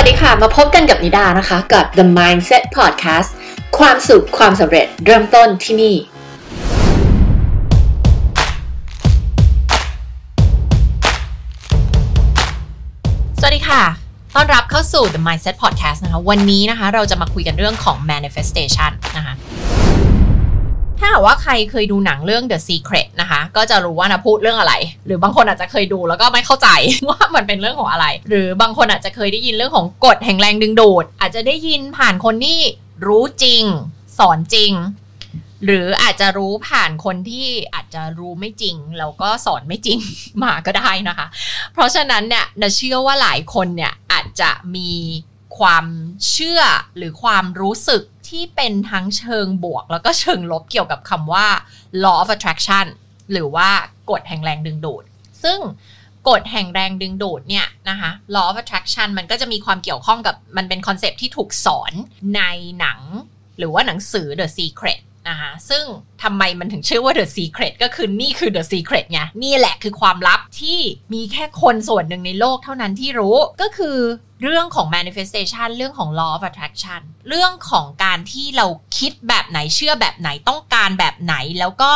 วัสดีค่ะ มาพบกันกับนิดานะคะ กับ The Mindset Podcast ความสุขความสำเร็จเริ่มต้นที่นี่ สวัสดีค่ะ ต้อนรับเข้าสู่ The Mindset Podcast นะคะ วันนี้นะคะ เราจะมาคุยกันเรื่องของ manifestation นะคะ ถ้าหากว่าใครเคยดูหนังเรื่อง The Secret นะคะ ก็จะรู้ว่านะพูดเรื่องอะไร หรือบางคนอาจจะเคยดูแล้วก็ไม่เข้าใจว่ามันเป็นเรื่องของอะไร หรือบางคนอาจจะเคยได้ยินเรื่องของกฎแห่งแรงดึงดูด อาจจะได้ยินผ่านคนที่รู้จริง สอนจริง หรืออาจจะรู้ผ่านคนที่อาจจะรู้ไม่จริงแล้วก็สอนไม่จริงมาก็ได้นะคะ เพราะฉะนั้นเนี่ยนะเชื่อว่าหลายคนเนี่ยอาจจะมีความเชื่อหรือความรู้สึก ที่เป็นทั้งเชิงบวก แล้วก็เชิงลบเกี่ยวกับคำว่า law of attraction หรือว่ากฎแห่งแรงดึงดูด ซึ่งกฎแห่งแรงดึงดูดเนี่ยนะคะ law of attraction มันก็จะมีความเกี่ยวข้องกับมันเป็นคอนเซปที่ถูกสอนในหนัง หรือว่าหนังสือ The Secret นะคะซึ่งทำไมมันถึงชื่อว่า The Secret ก็คือนี่คือ The Secret ไงนี่แหละคือความลับที่มีแค่คนส่วนหนึ่งในโลกเท่านั้นที่รู้ก็คือเรื่องของ manifestation เรื่องของ law of attraction เรื่องของการที่เราคิดแบบไหนเชื่อแบบไหนต้องการแบบไหนแล้วก็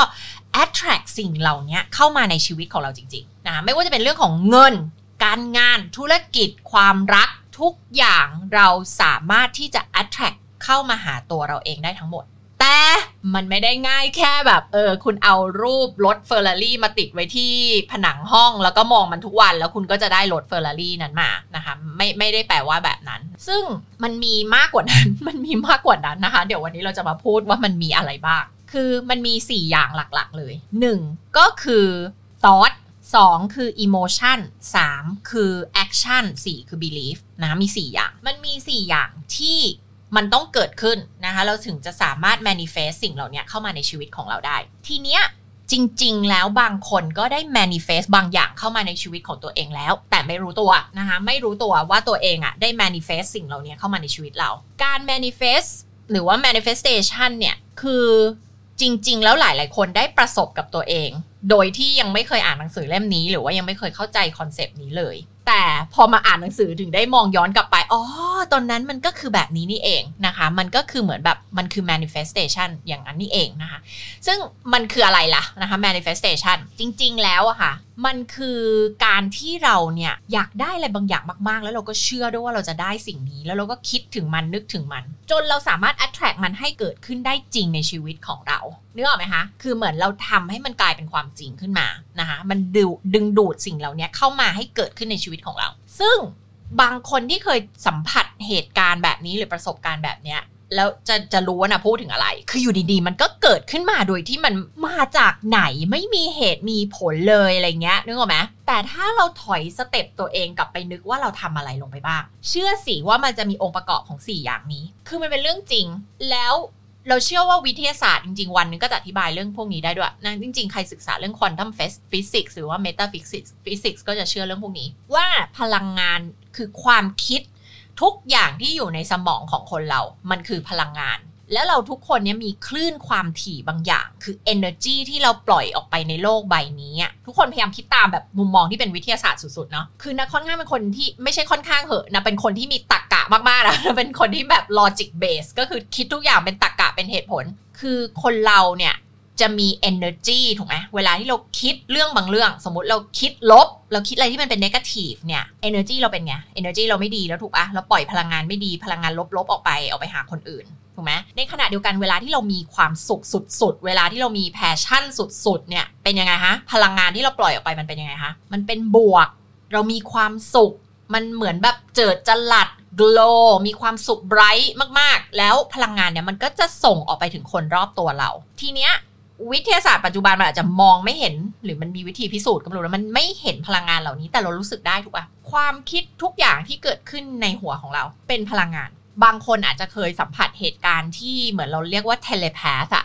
attract สิ่งเหล่านี้เข้ามาในชีวิตของเราจริงๆนะไม่ว่าจะเป็นเรื่องของเงิน การงานธุรกิจ ความรักทุกอย่างเราสามารถที่จะ attract เข้ามาหาตัวเราเองได้ทั้งหมด มันไม่ได้ง่ายแค่แบบ เออ คุณเอารูปรถเฟอร์รารี่มาติดไว้ที่ผนังห้อง แล้วก็มองมันทุกวันแล้วคุณก็จะได้รถเฟอร์รารี่นั้นมานะคะไม่ไม่ได้แปลว่าแบบนั้น ซึ่งมันมีมากกว่านั้น มันมีมากกว่านั้นนะคะ เดี๋ยววันนี้เราจะมาพูดว่ามันมีอะไรบ้าง คือมันมี 4 อย่างหลักๆ เลย 1. ก็คือ thought 2คือ emotion 3 คือ action 4 คือ belief นะมี 4 อย่าง มันมี 4 อย่างที่ มันต้องเกิดขึ้นนะคะเราถึงจะสามารถ manifest สิ่งเหล่านี้เข้ามาในชีวิตของเราได้ ทีเนี้ยจริง ๆ แล้วบางคนก็ได้ manifest บางอย่างเข้ามาในชีวิตของตัวเองแล้ว แต่ไม่รู้ตัวนะคะไม่รู้ตัวว่าตัวเองอะ่ะได้ manifest สิ่งเหล่านี้เข้ามาในชีวิตเรา การ manifest หรือว่า manifestation เนี่ยคือจริง ๆ แล้วหลาย ๆ คนได้ประสบกับตัวเอง โดยที่ยังไม่เคยอ่านหนังสือเล่มนี้ หรือว่ายังไม่เคยเข้าใจคอนเซปต์นี้เลย แต่พอมาอ่านหนังสือถึงได้มองย้อนกลับไปอ๋อตอนนั้นมันก็คือแบบนี้นี่เองนะคะ มันก็คือเหมือนแบบมันคือ manifestation อย่างนั้นนี่เองนะคะ ซึ่งมันคืออะไรล่ะนะคะ manifestation จริง ๆ แล้วอะค่ะ มันคือการที่เราเนี่ยอยากได้อะไรบางอย่างมากๆ แล้วเราก็เชื่อด้วยว่าเราจะได้สิ่งนี้ แล้วเราก็คิดถึงมันนึกถึงมัน จนเราสามารถ attract มันให้เกิดขึ้นได้จริงในชีวิตของเรานึกออกไหมคะคือเหมือนเราทำให้มันกลายเป็นความจริงขึ้นมานะคะมันดึดึงดูดสิ่งเหล่านี้เข้ามาให้เกิดขึ้นในชีวิตของเรา ซึ่งบางคนที่เคยสัมผัสเหตุการณ์แบบนี้หรือประสบการณ์แบบเนี้ยแล้วจะจะรู้ว่านะพูดถึงอะไร คืออยู่ดีๆ มันก็เกิดขึ้นมาโดยที่มันมาจากไหนไม่มีเหตุมีผลเลยอะไรเงี้ยนึกออกไหมแต่ถ้าเราถอย step ตัวเองกลับไปนึกว่าเราทำอะไรลงไปบ้าง เชื่อสิว่ามันจะมีองค์ประกอบของ 4 อย่างนี้ คือมันเป็นเรื่องจริง แล้ว เราเชื่อว่าวิทยาศาสตร์จริง ๆ วันนึงก็จะอธิบายเรื่องพวกนี้ได้ด้วยนะจริง ๆ ใครศึกษาเรื่อง quantum physics หรือว่า metaphysics physics ก็จะเชื่อเรื่องพวกนี้ ว่าพลังงานคือความคิดทุกอย่างที่อยู่ในสมองของคนเรา มันคือพลังงาน แล้วเราทุกคนเนี่ยมีคลื่นความถี่บางอย่าง คือ energy ที่เราปล่อยออกไปในโลกใบนี้อะทุกคนพยายามคิดตามแบบมุมมองที่เป็นวิทยาศาสตร์สุดๆเนาะคือนะค่อนข้างเป็นคนที่ไม่ใช่ค่อนข้างเหอะนะเป็นคนที่มีตรรกะมากๆนะเป็นคนที่แบบ logic base ก็คือคิดทุกอย่างเป็นตรรกะเป็นเหตุผล คือคนเราเนี่ย จะมี energy ถูกไหมเวลาที่เราคิดเรื่องบางเรื่อง สมมติเราคิดลบ เราคิดอะไรที่มันเป็น negative เนี่ย energy เราเป็นไง energy เราไม่ดีแล้วถูกปะเราปล่อยพลังงานไม่ดีพลังงานลบๆออกไปออกไปหาคนอื่นถูกไหมในขณะเดียวกันเวลาที่เรามีความสุขสุดๆ เวลาที่เรามี passion สุดๆ เนี่ยเป็นยังไงฮะพลังงานที่เราปล่อยออกไปมันเป็นยังไงคะมันเป็นบวก เรามีความสุข มันเหมือนแบบเจิดจรัส glow มีความสุข bright มากๆ แล้วพลังงานเนี่ยมันก็จะส่งออกไปถึงคนรอบตัวเรา ทีเนี้ย วิทยาศาสตร์ปัจจุบันมันอาจจะมองไม่เห็น หรือมันมีวิธีพิสูจน์ก็ไม่รู้แล้วมันไม่เห็นพลังงานเหล่านี้ แต่เรารู้สึกได้ถูกปะความคิดทุกอย่างที่เกิดขึ้นในหัวของเราเป็นพลังงาน บางคนอาจจะเคยสัมผัสเหตุการณ์ที่เหมือนเราเรียกว่าเทเลพาสอะ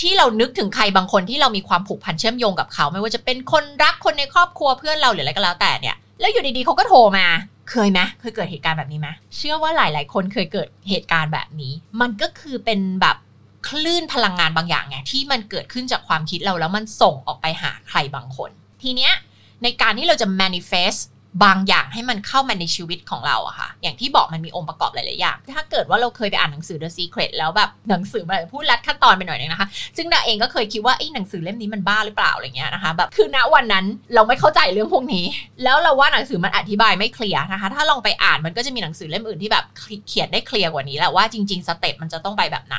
ที่เรานึกถึงใครบางคนที่เรามีความผูกพันเชื่อมโยงกับเขา ไม่ว่าจะเป็นคนรักคนในครอบครัวเพื่อนเราหรืออะไรก็แล้วแต่เนี่ยแล้วอยู่ดีๆเขาก็โทรมาเคยไหมเคยเกิดเหตุการณ์แบบนี้ไหมเชื่อว่าหลาย ๆ คนเคยเกิดเหตุการณ์แบบนี้ มันก็คือเป็นแบบ คลื่นพลังงานบางอย่างไงที่มันเกิดขึ้นจากความคิดเราแล้วมันส่งออกไปหาใครบางคน ทีเนี้ยในการที่เราจะ manifest บางอย่างให้มันเข้ามาในชีวิตของเราอะค่ะ อย่างที่บอกมันมีองค์ประกอบหลาย ๆ อย่าง ถ้าเกิดว่าเราเคยไปอ่านหนังสือ The Secret แล้วแบบหนังสือมันพูดลัดขั้นตอนไปหน่อยนึงนะคะ ซึ่งดาเองก็เคยคิดว่าไอ้หนังสือเล่มนี้มันบ้าหรือเปล่าอะไรเงี้ยนะคะ แบบคือณวันนั้นเราไม่เข้าใจเรื่องพวกนี้ แล้วเราว่าหนังสือมันอธิบายไม่เคลียร์นะคะ ถ้าลองไปอ่านมันก็จะมีหนังสือเล่มอื่นที่แบบเขียนได้เคลียร์กว่านี้แหละว่าจริง ๆ สเต็ปมันจะต้องไปแบบไหน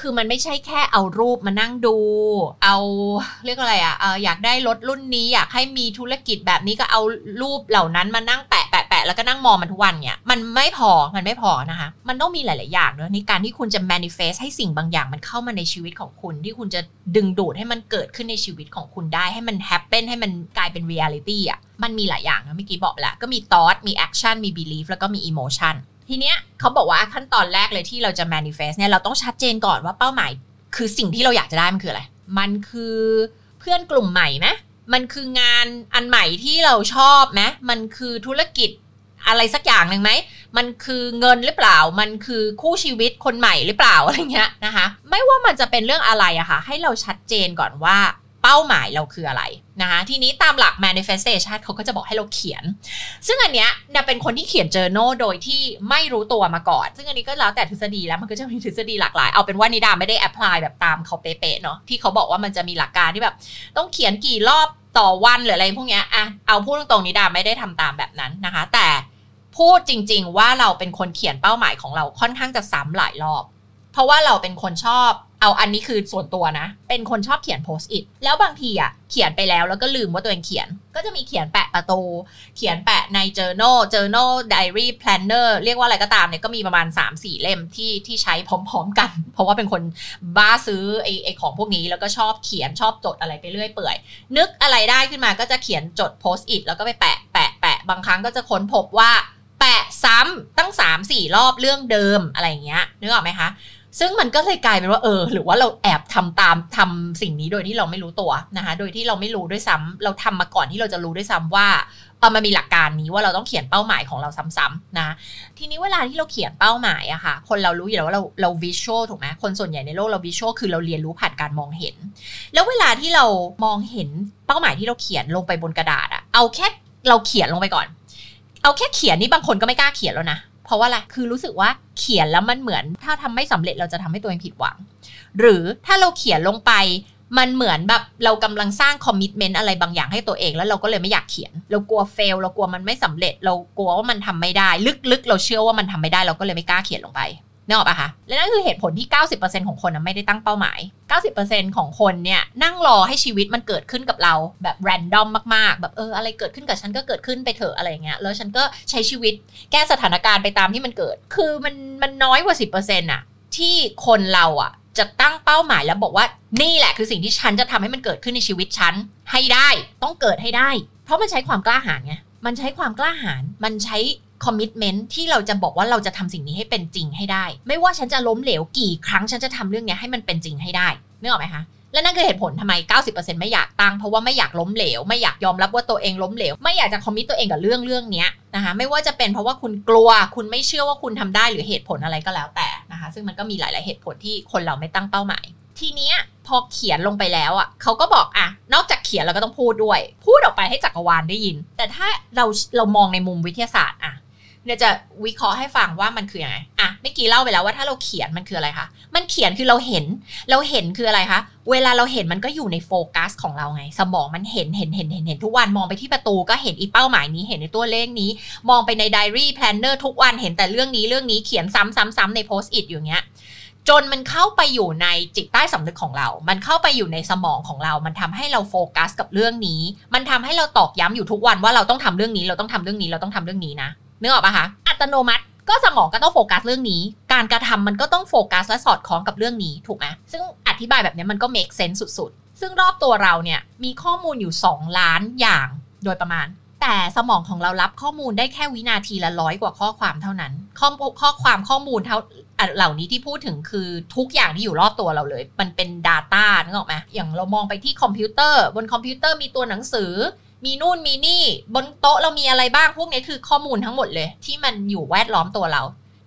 คือมันไม่ใช่แค่เอารูปมานั่งดู เอาเรียกอะไรอะ่ะอยากได้รถรุ่นนี้อยากให้มีธุรกิจแบบนี้ก็เอารูปเหล่านั้นมานั่งแปะแปะแปะแล้วก็นั่งมองมันทุกวันเนี่ยมันไม่พอมันไม่พอนะคะ มันต้องมีหลาย ๆ อย่างเนอะในการที่คุณจะ manifest ให้สิ่งบางอย่างมันเข้ามาในชีวิตของคุณ ที่คุณจะดึงดูดให้มันเกิดขึ้นในชีวิตของคุณได้ให้มัน happen ให้มันกลายเป็น reality อะมันมีหลายอย่างนะเมื่อกี้บอกแล้วก็มี thought มี action มี belief แล้วก็มี emotion ทีเนี้ยเขาบอกว่าขั้นตอนแรกเลยที่เราจะ manifest เนี่ยเราต้องชัดเจนก่อนว่าเป้าหมาย คือสิ่งที่เราอยากจะได้มันคืออะไร มันคือเพื่อนกลุ่มใหม่ไหมมันคืองานอันใหม่ที่เราชอบไหมมันคือธุรกิจอะไรสักอย่างหนึ่งไหม มันคือเงินหรือเปล่า มันคือคู่ชีวิตคนใหม่หรือเปล่าอะไรเงี้ยนะคะ ไม่ว่ามันจะเป็นเรื่องอะไรอะคะ่ะ ให้เราชัดเจนก่อนว่า เป้าหมายเราคืออะไรนะคะทีนี้ตามหลัก manifestation เขาก็จะบอกให้เราเขียน ซึ่งอันเนี้ยเนี่ยเป็นคนที่เขียน journal โดยที่ไม่รู้ตัวมาก่อน ซึ่งอันนี้ก็แล้วแต่ทฤษฎีแล้วมันก็จะมีทฤษฎีหลากหลาย เอาเป็นว่านิดาไม่ได้ apply แบบตามเขาเป๊ะๆเนาะที่เขาบอกว่ามันจะมีหลักการที่แบบ ต้องเขียนกี่รอบต่อวันหรืออะไรพวกเนี้ยอะเอาพูดตรงๆนิดาไม่ได้ทำตามแบบนั้นนะคะ แต่พูดจริง ๆ ว่าเราเป็นคนเขียนเป้าหมายของเราค่อนข้างจะซ้ำหลายรอบ เพราะว่าเราเป็นคนชอบเอาอันนี้คือส่วนตัวนะ เป็นคนชอบเขียนโพสต์อิทแล้วบางทีอะเขียนไปแล้วแล้วก็ลืมว่าตัวเองเขียน ก็จะมีเขียนแปะประตู เขียนแปะใน journal journal diary planner เรียกว่าอะไรก็ตามเนี่ยก็มีประมาณ 3-4 เล่มที่ที่ใช้พร้อมๆกัน เพราะว่าเป็นคนบ้าซื้อไอ้ไอ้ของพวกนี้แล้วก็ชอบเขียนชอบจดอะไรไปเรื่อยเปื่อย นึกอะไรได้ขึ้นมาก็จะเขียนจดโพสต์อิทแล้วก็ไปแปะแปะแปะบางครั้งก็จะค้นพบว่าแปะซ้ำตั้ง3-4รอบเรื่องเดิมอะไรอย่างเงี้ยนึกออกไหมคะ ซึ่งมันก็เลยกลายเป็นว่าเออ หรือว่าเราแอบทำตามทำสิ่งนี้โดยที่เราไม่รู้ตัวนะคะ โดยที่เราไม่รู้ด้วยซ้ำเราทำมาก่อนที่เราจะรู้ด้วยซ้ำว่าเออมันมีหลักการนี้ว่าเราต้องเขียนเป้าหมายของเราซ้ำๆนะ ทีนี้เวลาที่เราเขียนเป้าหมายอะค่ะ คนเรารู้อยู่แล้วว่าเราเราวิชวลถูกไหมคนส่วนใหญ่ในโลกเราวิชวลคือเราเรียนรู้ผ่านการมองเห็น แล้วเวลาที่เรามองเห็นเป้าหมายที่เราเขียนลงไปบนกระดาษอะเอาแค่เราเขียนลงไปก่อน เอาแค่เขียนนี่บางคนก็ไม่กล้าเขียนแล้วนะ เพราะว่าอะไร คือรู้สึกว่าเขียนแล้วมันเหมือน ถ้าทำไม่สำเร็จเราจะทำให้ตัวเองผิดหวัง หรือถ้าเราเขียนลงไปมันเหมือนแบบเรากำลังสร้างคอมมิชเมนต์อะไรบางอย่างให้ตัวเอง แล้วเราก็เลยไม่อยากเขียน เรากลัวเฟลเรากลัวมันไม่สำเร็จ เรากลัวว่ามันทำไม่ได้ ลึกๆ เราเชื่อว่ามันทำไม่ได้ เราก็เลยไม่กล้าเขียนลงไป นึกออกปะคะ และนั่นคือเหตุผลที่ 90%ของคนไม่ได้ตั้งเป้าหมาย 90%ของคนเนี่ยนั่งรอให้ชีวิตมันเกิดขึ้นกับเราแบบแรนดอมมากๆ แบบเอออะไรเกิดขึ้นกับฉันก็เกิดขึ้นไปเถอะอะไรเงี้ย แล้วฉันก็ใช้ชีวิตแก้สถานการณ์ไปตามที่มันเกิด คือมันมันน้อยกว่า 10%อะที่คนเราอะจะตั้งเป้าหมายแล้วบอกว่านี่แหละคือสิ่งที่ฉันจะทำให้มันเกิดขึ้นในชีวิตฉันให้ได้ ต้องเกิดให้ได้ เพราะมันใช้ความกล้าหาญไงมันใช้ความกล้าหาญมันใช้ commitment ที่เราจะบอกว่าเราจะทำสิ่งนี้ให้เป็นจริงให้ได้ ไม่ว่าฉันจะล้มเหลวกี่ครั้งฉันจะทำเรื่องนี้ให้มันเป็นจริงให้ได้นึกออกไหมคะและนั่นคือเหตุผลทำไม 90%ไม่อยากตั้งเพราะว่าไม่อยากล้มเหลว ไม่อยากยอมรับว่าตัวเองล้มเหลว ไม่อยากจะ commit ตัวเองกับเรื่องเรื่องนี้นะคะ ไม่ว่าจะเป็นเพราะว่าคุณกลัว คุณไม่เชื่อว่าคุณทำได้หรือเหตุผลอะไรก็แล้วแต่นะคะ ซึ่งมันก็มีหลาย ๆ เหตุผลที่คนเราไม่ตั้งเป้าหมาย ทีเนี้ยพอเขียนลงไปแล้วอะเขาก็บอกอะ นอกจากเขียนเราก็ต้องพูดด้วย พูดออกไปให้จักรวาลได้ยิน แต่ถ้าเราเรามองในมุมวิทยาศาสตร์อะ เนี่ยจะวิเคราะห์ให้ฟังว่ามันคือยังไงอะเมื่อกี้เล่าไปแล้วว่าถ้าเราเขียนมันคืออะไรคะมันเขียนคือเราเห็น เราเห็นคืออะไรคะเวลาเราเห็นมันก็อยู่ในโฟกัสของเราไง สมองมันเห็นเห็นเห็นเห็นเห็นทุกวันมองไปที่ประตูก็เห็นอีเป้าหมายนี้เห็นในตัวเลขนี้ มองไปในไดอารี่ planner ทุกวันเห็นแต่เรื่องนี้เรื่องนี้เขียนซ้ำๆๆใน Post-it อยู่เงี้ยจนมันเข้าไปอยู่ในจิตใต้สำนึกของเรา มันเข้าไปอยู่ในสมองของเรา มันทำให้เราโฟกัสกับเรื่องนี้ มันทำให้เราตอกย้ำอยู่ทุกวันว่าเราต้องทำเรื่องนี้ เราต้องทำเรื่องนี้ เราต้องทำเรื่องนี้นะ นึกออกปะคะอัตโนมัติก็สมองก็ต้องโฟกัสเรื่องนี้ การกระทำมันก็ต้องโฟกัสและสอดคล้องกับเรื่องนี้ถูกไหมซึ่งอธิบายแบบนี้มันก็ make sense สุดๆ ซึ่งรอบตัวเราเนี่ยมีข้อมูลอยู่ 2 ล้านอย่างโดยประมาณ แต่สมองของเรารับข้อมูลได้แค่วินาทีละร้อยกว่าข้อความเท่านั้น ข้อข้อความข้อมูลเท่าเหล่านี้ที่พูดถึงคือทุกอย่างที่อยู่รอบตัวเราเลย มันเป็น data นึกออกไหมอย่างเรามองไปที่คอมพิวเตอร์ บนคอมพิวเตอร์มีตัวหนังสือ มีนู่นมีนี่บนโต๊ะเรามีอะไรบ้างพวกนี้คือข้อมูลทั้งหมดเลย ที่มันอยู่แวดล้อมตัวเรา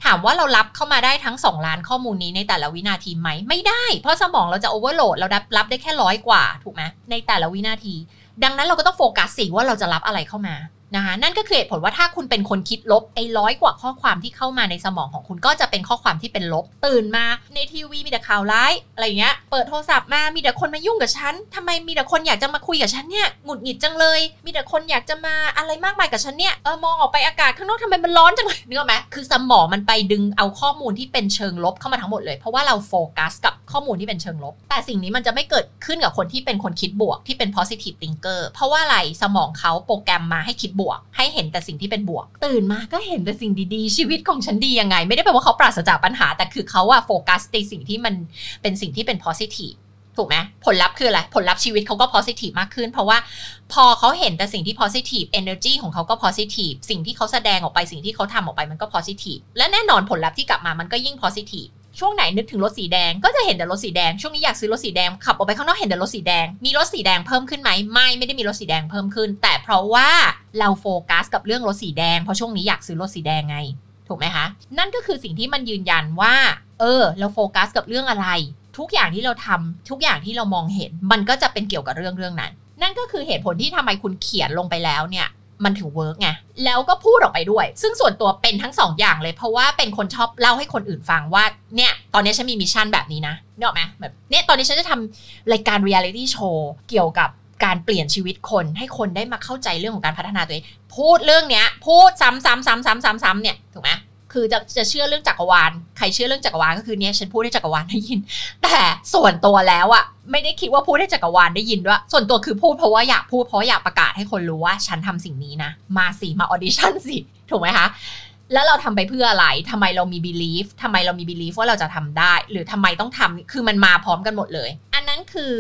ถามว่าเรารับเข้ามาได้ทั้ง 2 ล้านข้อมูลนี้ในแต่ละวินาทีไหมไม่ได้ เพราะสมองเราจะ overload เรารับรับได้แค่ร้อยกว่าถูกไหมในแต่ละวินาที ดังนั้นเราก็ต้องโฟกัสสิว่าเราจะรับอะไรเข้ามา นะคะนั่นก็คือเหตุผลว่าถ้าคุณเป็นคนคิดลบไอ้ร้อยกว่าข้อความที่เข้ามาในสมองของคุณก็จะเป็นข้อความที่เป็นลบ ตื่นมาในทีวีมีแต่ข่าวร้ายอะไรเงี้ยเปิดโทรศัพท์มามีแต่คนมายุ่งกับฉันทำไมมีแต่คนอยากจะมาคุยกับฉันเนี่ยหงุดหงิดจังเลย มีแต่คนอยากจะมาอะไรมากมายกับฉันเนี่ยเออมองออกไปอากาศข้างนอกทำไมมันร้อนจังเลยนึกออกไหมคือสมองมันไปดึงเอาข้อมูลที่เป็นเชิงลบเข้ามาทั้งหมดเลย เพราะว่าเราโฟกัสกับข้อมูลที่เป็นเชิงลบ แต่สิ่งนี้มันจะไม่เกิดขึ้นกับคนที่เป็นคนคิดบวกที่เป็น positive thinker เพราะว่าอะไรสมองเขาโปรแกรมมาให้คิดบวก ให้เห็นแต่สิ่งที่เป็นบวก ตื่นมาก็เห็นแต่สิ่งดีๆ ชีวิตของฉันดียังไง ไม่ได้แปลว่าเขาปราศจากปัญหา แต่คือเขาอะโฟกัสในสิ่งที่มันเป็นสิ่งที่เป็น positive ถูกไหมผลลัพธ์คืออะไร ผลลัพธ์ชีวิตเขาก็ positive มากขึ้น เพราะว่าพอเขาเห็นแต่สิ่งที่ positive energy ของเขาก็ positive สิ่งที่เขาแสดงออกไปสิ่งที่เขาทำออกไปมันก็ positive และแน่นอนผลลัพธ์ที่กลับมามันก็ยิ่ง positive ช่วงไหนนึกถึงรถสีแดงก็จะเห็นแต่รถสีแดงช่วงนี้อยากซื้อรถสีแดงขับออกไปข้างนอกเห็นแต่รถสีแดง มีรถสีแดงเพิ่มขึ้นไหมไม่ไม่ได้มีรถสีแดงเพิ่มขึ้น แต่เพราะว่าเราโฟกัสกับเรื่องรถสีแดงเพราะช่วงนี้อยากซื้อรถสีแดงไงถูกไหมคะนั่นก็คือสิ่งที่มันยืนยันว่า เออ เราโฟกัสกับเรื่องอะไร ทุกอย่างที่เราทำทุกอย่างที่เรามองเห็น มันก็จะเป็นเกี่ยวกับเรื่องเรื่องนั้น นั่นก็คือเหตุผลที่ทำไมคุณเขียนลงไปแล้วเนี่ย มันถึง work ไงแล้วก็พูดออกไปด้วย ซึ่งส่วนตัวเป็นทั้งสองอย่างเลย เพราะว่าเป็นคนชอบเล่าให้คนอื่นฟังว่าเนี่ยตอนนี้ฉันมี mission แบบนี้นะเนอะไหมแบบเนี่ยตอนนี้ฉันจะทำรายการ reality show เกี่ยวกับการเปลี่ยนชีวิตคนให้คนได้มาเข้าใจเรื่องของการพัฒนาตัวเองพูดเรื่องเนี้ย พูดซ้ำๆๆๆๆเนี่ยถูกไหม คือจะจะเชื่อเรื่องจักรวาล ใครเชื่อเรื่องจักรวาลก็คือเนี่ยฉันพูดให้จักรวาลได้ยิน แต่ส่วนตัวแล้วอะไม่ได้คิดว่าพูดให้จักรวาลได้ยินด้วย ส่วนตัวคือพูดเพราะว่าอยากพูดเพราะอยากประกาศให้คนรู้ว่า ฉันทำสิ่งนี้นะ มาสิมาออดิชั่นสิ ถูกไหมคะ แล้วเราทำไปเพื่ออะไรทำไมเรามี belief ทำไมเรามี belief ว่าเราจะทำได้ หรือทำไมต้องทำคือมันมาพร้อมกันหมดเลย อันนั้นคือ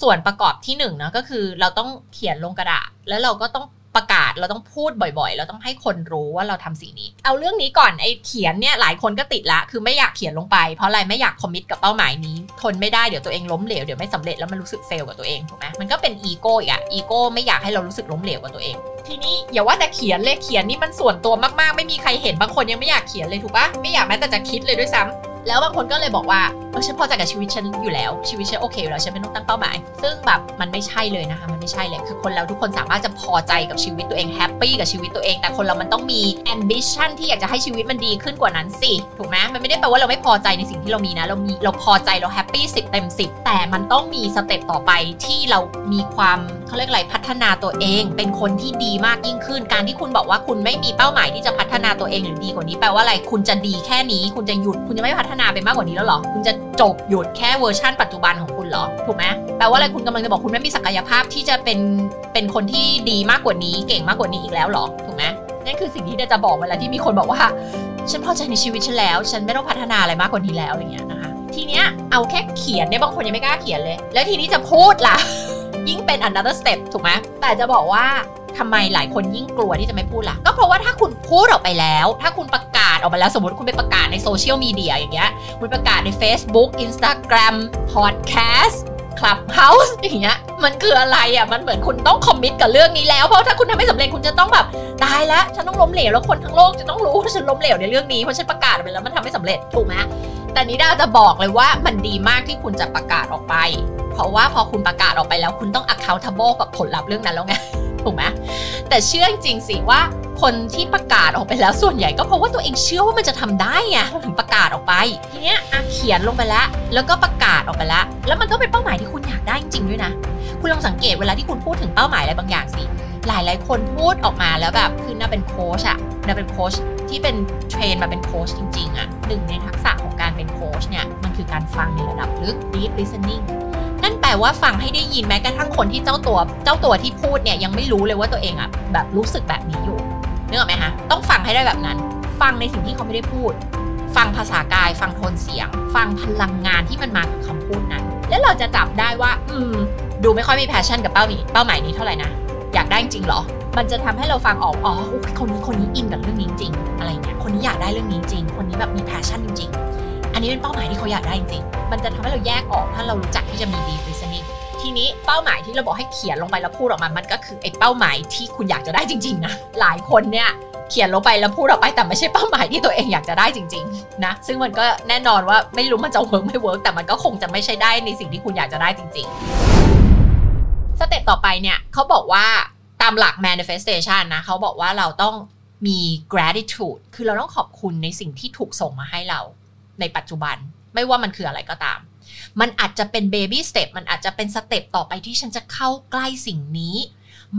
ส่วนประกอบที่หนึ่งเนาะก็คือเราต้องเขียนลงกระดาษ แล้วเราก็ต้อง ประกาศเราต้องพูดบ่อยๆ เราต้องให้คนรู้ว่าเราทำสิ่งนี้ เอาเรื่องนี้ก่อนไอ้เขียนเนี่ยหลายคนก็ติดละคือไม่อยากเขียนลงไปเพราะอะไรไม่อยากคอมมิตกับเป้าหมายนี้ทนไม่ได้เดี๋ยวตัวเองล้มเหลวเดี๋ยวไม่สำเร็จแล้วมันรู้สึกเฟลกับตัวเองถูกไหมมันก็เป็นอีโก้อีกอะอีโก้ไม่อยากให้เรารู้สึกล้มเหลวกับตัวเอง ทีนี้อย่าว่าแต่เขียนเลยเขียนนี่มันส่วนตัวมากๆ ไม่มีใครเห็นบางคนยังไม่อยากเขียนเลยถูกปะไม่อยากแม้แต่จะคิดเลยด้วยซ้ำ แล้วบางคนก็เลยบอกว่าเออฉันพอใจกับชีวิตฉันอยู่แล้วชีวิตฉันโอเคอยู่แล้วฉันไม่ต้องตั้งเป้าหมาย ซึ่งแบบมันไม่ใช่เลยนะคะมันไม่ใช่เลยคือคนเราทุกคนสามารถจะพอใจกับชีวิตตัวเอง happy กับชีวิตตัวเอง แต่คนเรามันต้องมี ambition ที่อยากจะให้ชีวิตมันดีขึ้นกว่านั้นสิถูกไหมมันไม่ได้แปลว่าเราไม่พอใจในสิ่งที่เรามีนะเรามีเราพอใจเรา happy สิบเต็มสิบแต่มันต้องมี step ต่อไปที่เรามีความเขาเรียกอะไรพัฒนาตัวเอง เป็นคนที่ดีมากยิ่งขึ้น การที่คุณบอกว่าคุณไม่มีเป้าหมายที่จะพัฒนาตัวเองหรือดีกว่านี้แปลว่าอะไรคุณจะดีแค่นี้ คุณจะหยุดคุณจะไม่พัฒนาไปมากกว่านี้แล้วหรอ คุณจะจบหยุดแค่เวอร์ชั่นปัจจุบันของคุณเหรอ ถูกไหมแปลว่าอะไรคุณกำลังจะบอกคุณไม่มีศักยภาพที่จะเป็นเป็นคนที่ดีมากกว่านี้ เก่งมากกว่านี้อีกแล้วหรอ ถูกไหมนั่นคือสิ่งที่เดจะบอกเวลาที่มีคนบอกว่า ฉันพอใจในชีวิตฉันแล้ว ฉันไม่ต้องพัฒนาอะไรมากกว่านี้แล้วอะไรเงี้ยนะคะทีเนี้ยเอาแค่เขียนเนี่ยบางคนยังไม่กล้าเขียนเลย แล้วทีนี้จะพูดล่ะ ยิ่งเป็น another step ถูกไหมแต่จะบอกว่า ทำไมหลายคนยิ่งกลัวที่จะไม่พูดล่ะ ก็เพราะว่าถ้าคุณพูดออกไปแล้ว ถ้าคุณประกาศออกไปแล้ว สมมติคุณไปประกาศในโซเชียลมีเดียอย่างเงี้ย คุณประกาศใน Facebook Instagram Podcast Clubhouse อย่างเงี้ยมันคืออะไรอะมันเหมือนคุณต้องคอมมิตกับเรื่องนี้แล้ว เพราะถ้าคุณทำไม่สำเร็จคุณจะต้องแบบตายแล้วฉันต้องล้มเหลวแล้วคนทั้งโลกจะต้องรู้ว่าฉันล้มเหลวในเรื่องนี้เพราะฉันประกาศไปแล้วมันทำไม่สำเร็จถูกไหมแต่นิดาจะบอกเลยว่ามันดีมากที่คุณจะประกาศออกไป เพราะว่าพอคุณประกาศออกไปแล้ว คุณต้อง accountable กับผลลัพธ์เรื่องนั้นแล้วไง ถูกไหมแต่เชื่อจริงๆสิว่าคนที่ประกาศออกไปแล้วส่วนใหญ่ก็เพราะว่าตัวเองเชื่อว่ามันจะทำได้ไงถึงประกาศออกไป ทีเนี้ยเขียนลงไปแล้ว แล้วก็ประกาศออกไปแล้ว แล้วมันก็เป็นเป้าหมายที่คุณอยากได้จริงๆด้วยนะ คุณลองสังเกตเวลาที่คุณพูดถึงเป้าหมายอะไรบางอย่างสิหลายหลายๆคนพูดออกมาแล้วแบบคือน่าเป็นโค้ชอะน่าเป็นโค้ชที่เป็น train มาเป็นโค้ชจริงๆอะหนึ่งในทักษะของการเป็นโค้ชเนี่ยมันคือการฟังในระดับลึก deep listening แปลว่าฟังให้ได้ยินแม้กระทั่งคนที่เจ้าตัวเจ้าตัวที่พูดเนี่ยยังไม่รู้เลยว่าตัวเองอะแบบรู้สึกแบบนี้อยู่นึกออกไหมคะต้องฟังให้ได้แบบนั้น ฟังในสิ่งที่เขาไม่ได้พูด ฟังภาษากาย ฟังโทนเสียง ฟังพลังงานที่มันมากับคำพูดนั้น แล้วเราจะจับได้ว่า อืม ดูไม่ค่อยมี passion กับเป้านี้เป้าหมายนี้เท่าไหร่นะอยากได้จริงเหรอ มันจะทำให้เราฟังออกอ๋อคนนี้คนนี้ in กับเรื่องนี้จริง อะไรเงี้ยคนนี้อยากได้เรื่องนี้จริง คนนี้แบบมี passion จริง อันนี้เป็นเป้าหมายที่เขาอยากได้จริงๆ มันจะทำให้เราแยกออกถ้าเรารู้จักที่จะมี deep listening ทีนี้เป้าหมายที่เราบอกให้เขียนลงไปแล้วพูดออกมา มันก็คือไอ้เป้าหมายที่คุณอยากจะได้จริงๆนะ หลายคนเนี่ยเขียนลงไปแล้วพูดออกไปแต่ไม่ใช่เป้าหมายที่ตัวเองอยากจะได้จริงๆนะซึ่งมันก็แน่นอนว่าไม่รู้มันจะ work ไม่ work แต่มันก็คงจะไม่ใช่ได้ในสิ่งที่คุณอยากจะได้จริงๆ step ต่อไปเนี่ยเขาบอกว่าตามหลัก manifestation นะเขาบอกว่าเราต้องมี gratitude คือเราต้องขอบคุณในสิ่งที่ถูกส่งมาให้เรา ในปัจจุบัน ไม่ว่ามันคืออะไรก็ตาม มันอาจจะเป็น baby step มันอาจจะเป็น step ต่อไปที่ฉันจะเข้าใกล้สิ่งนี้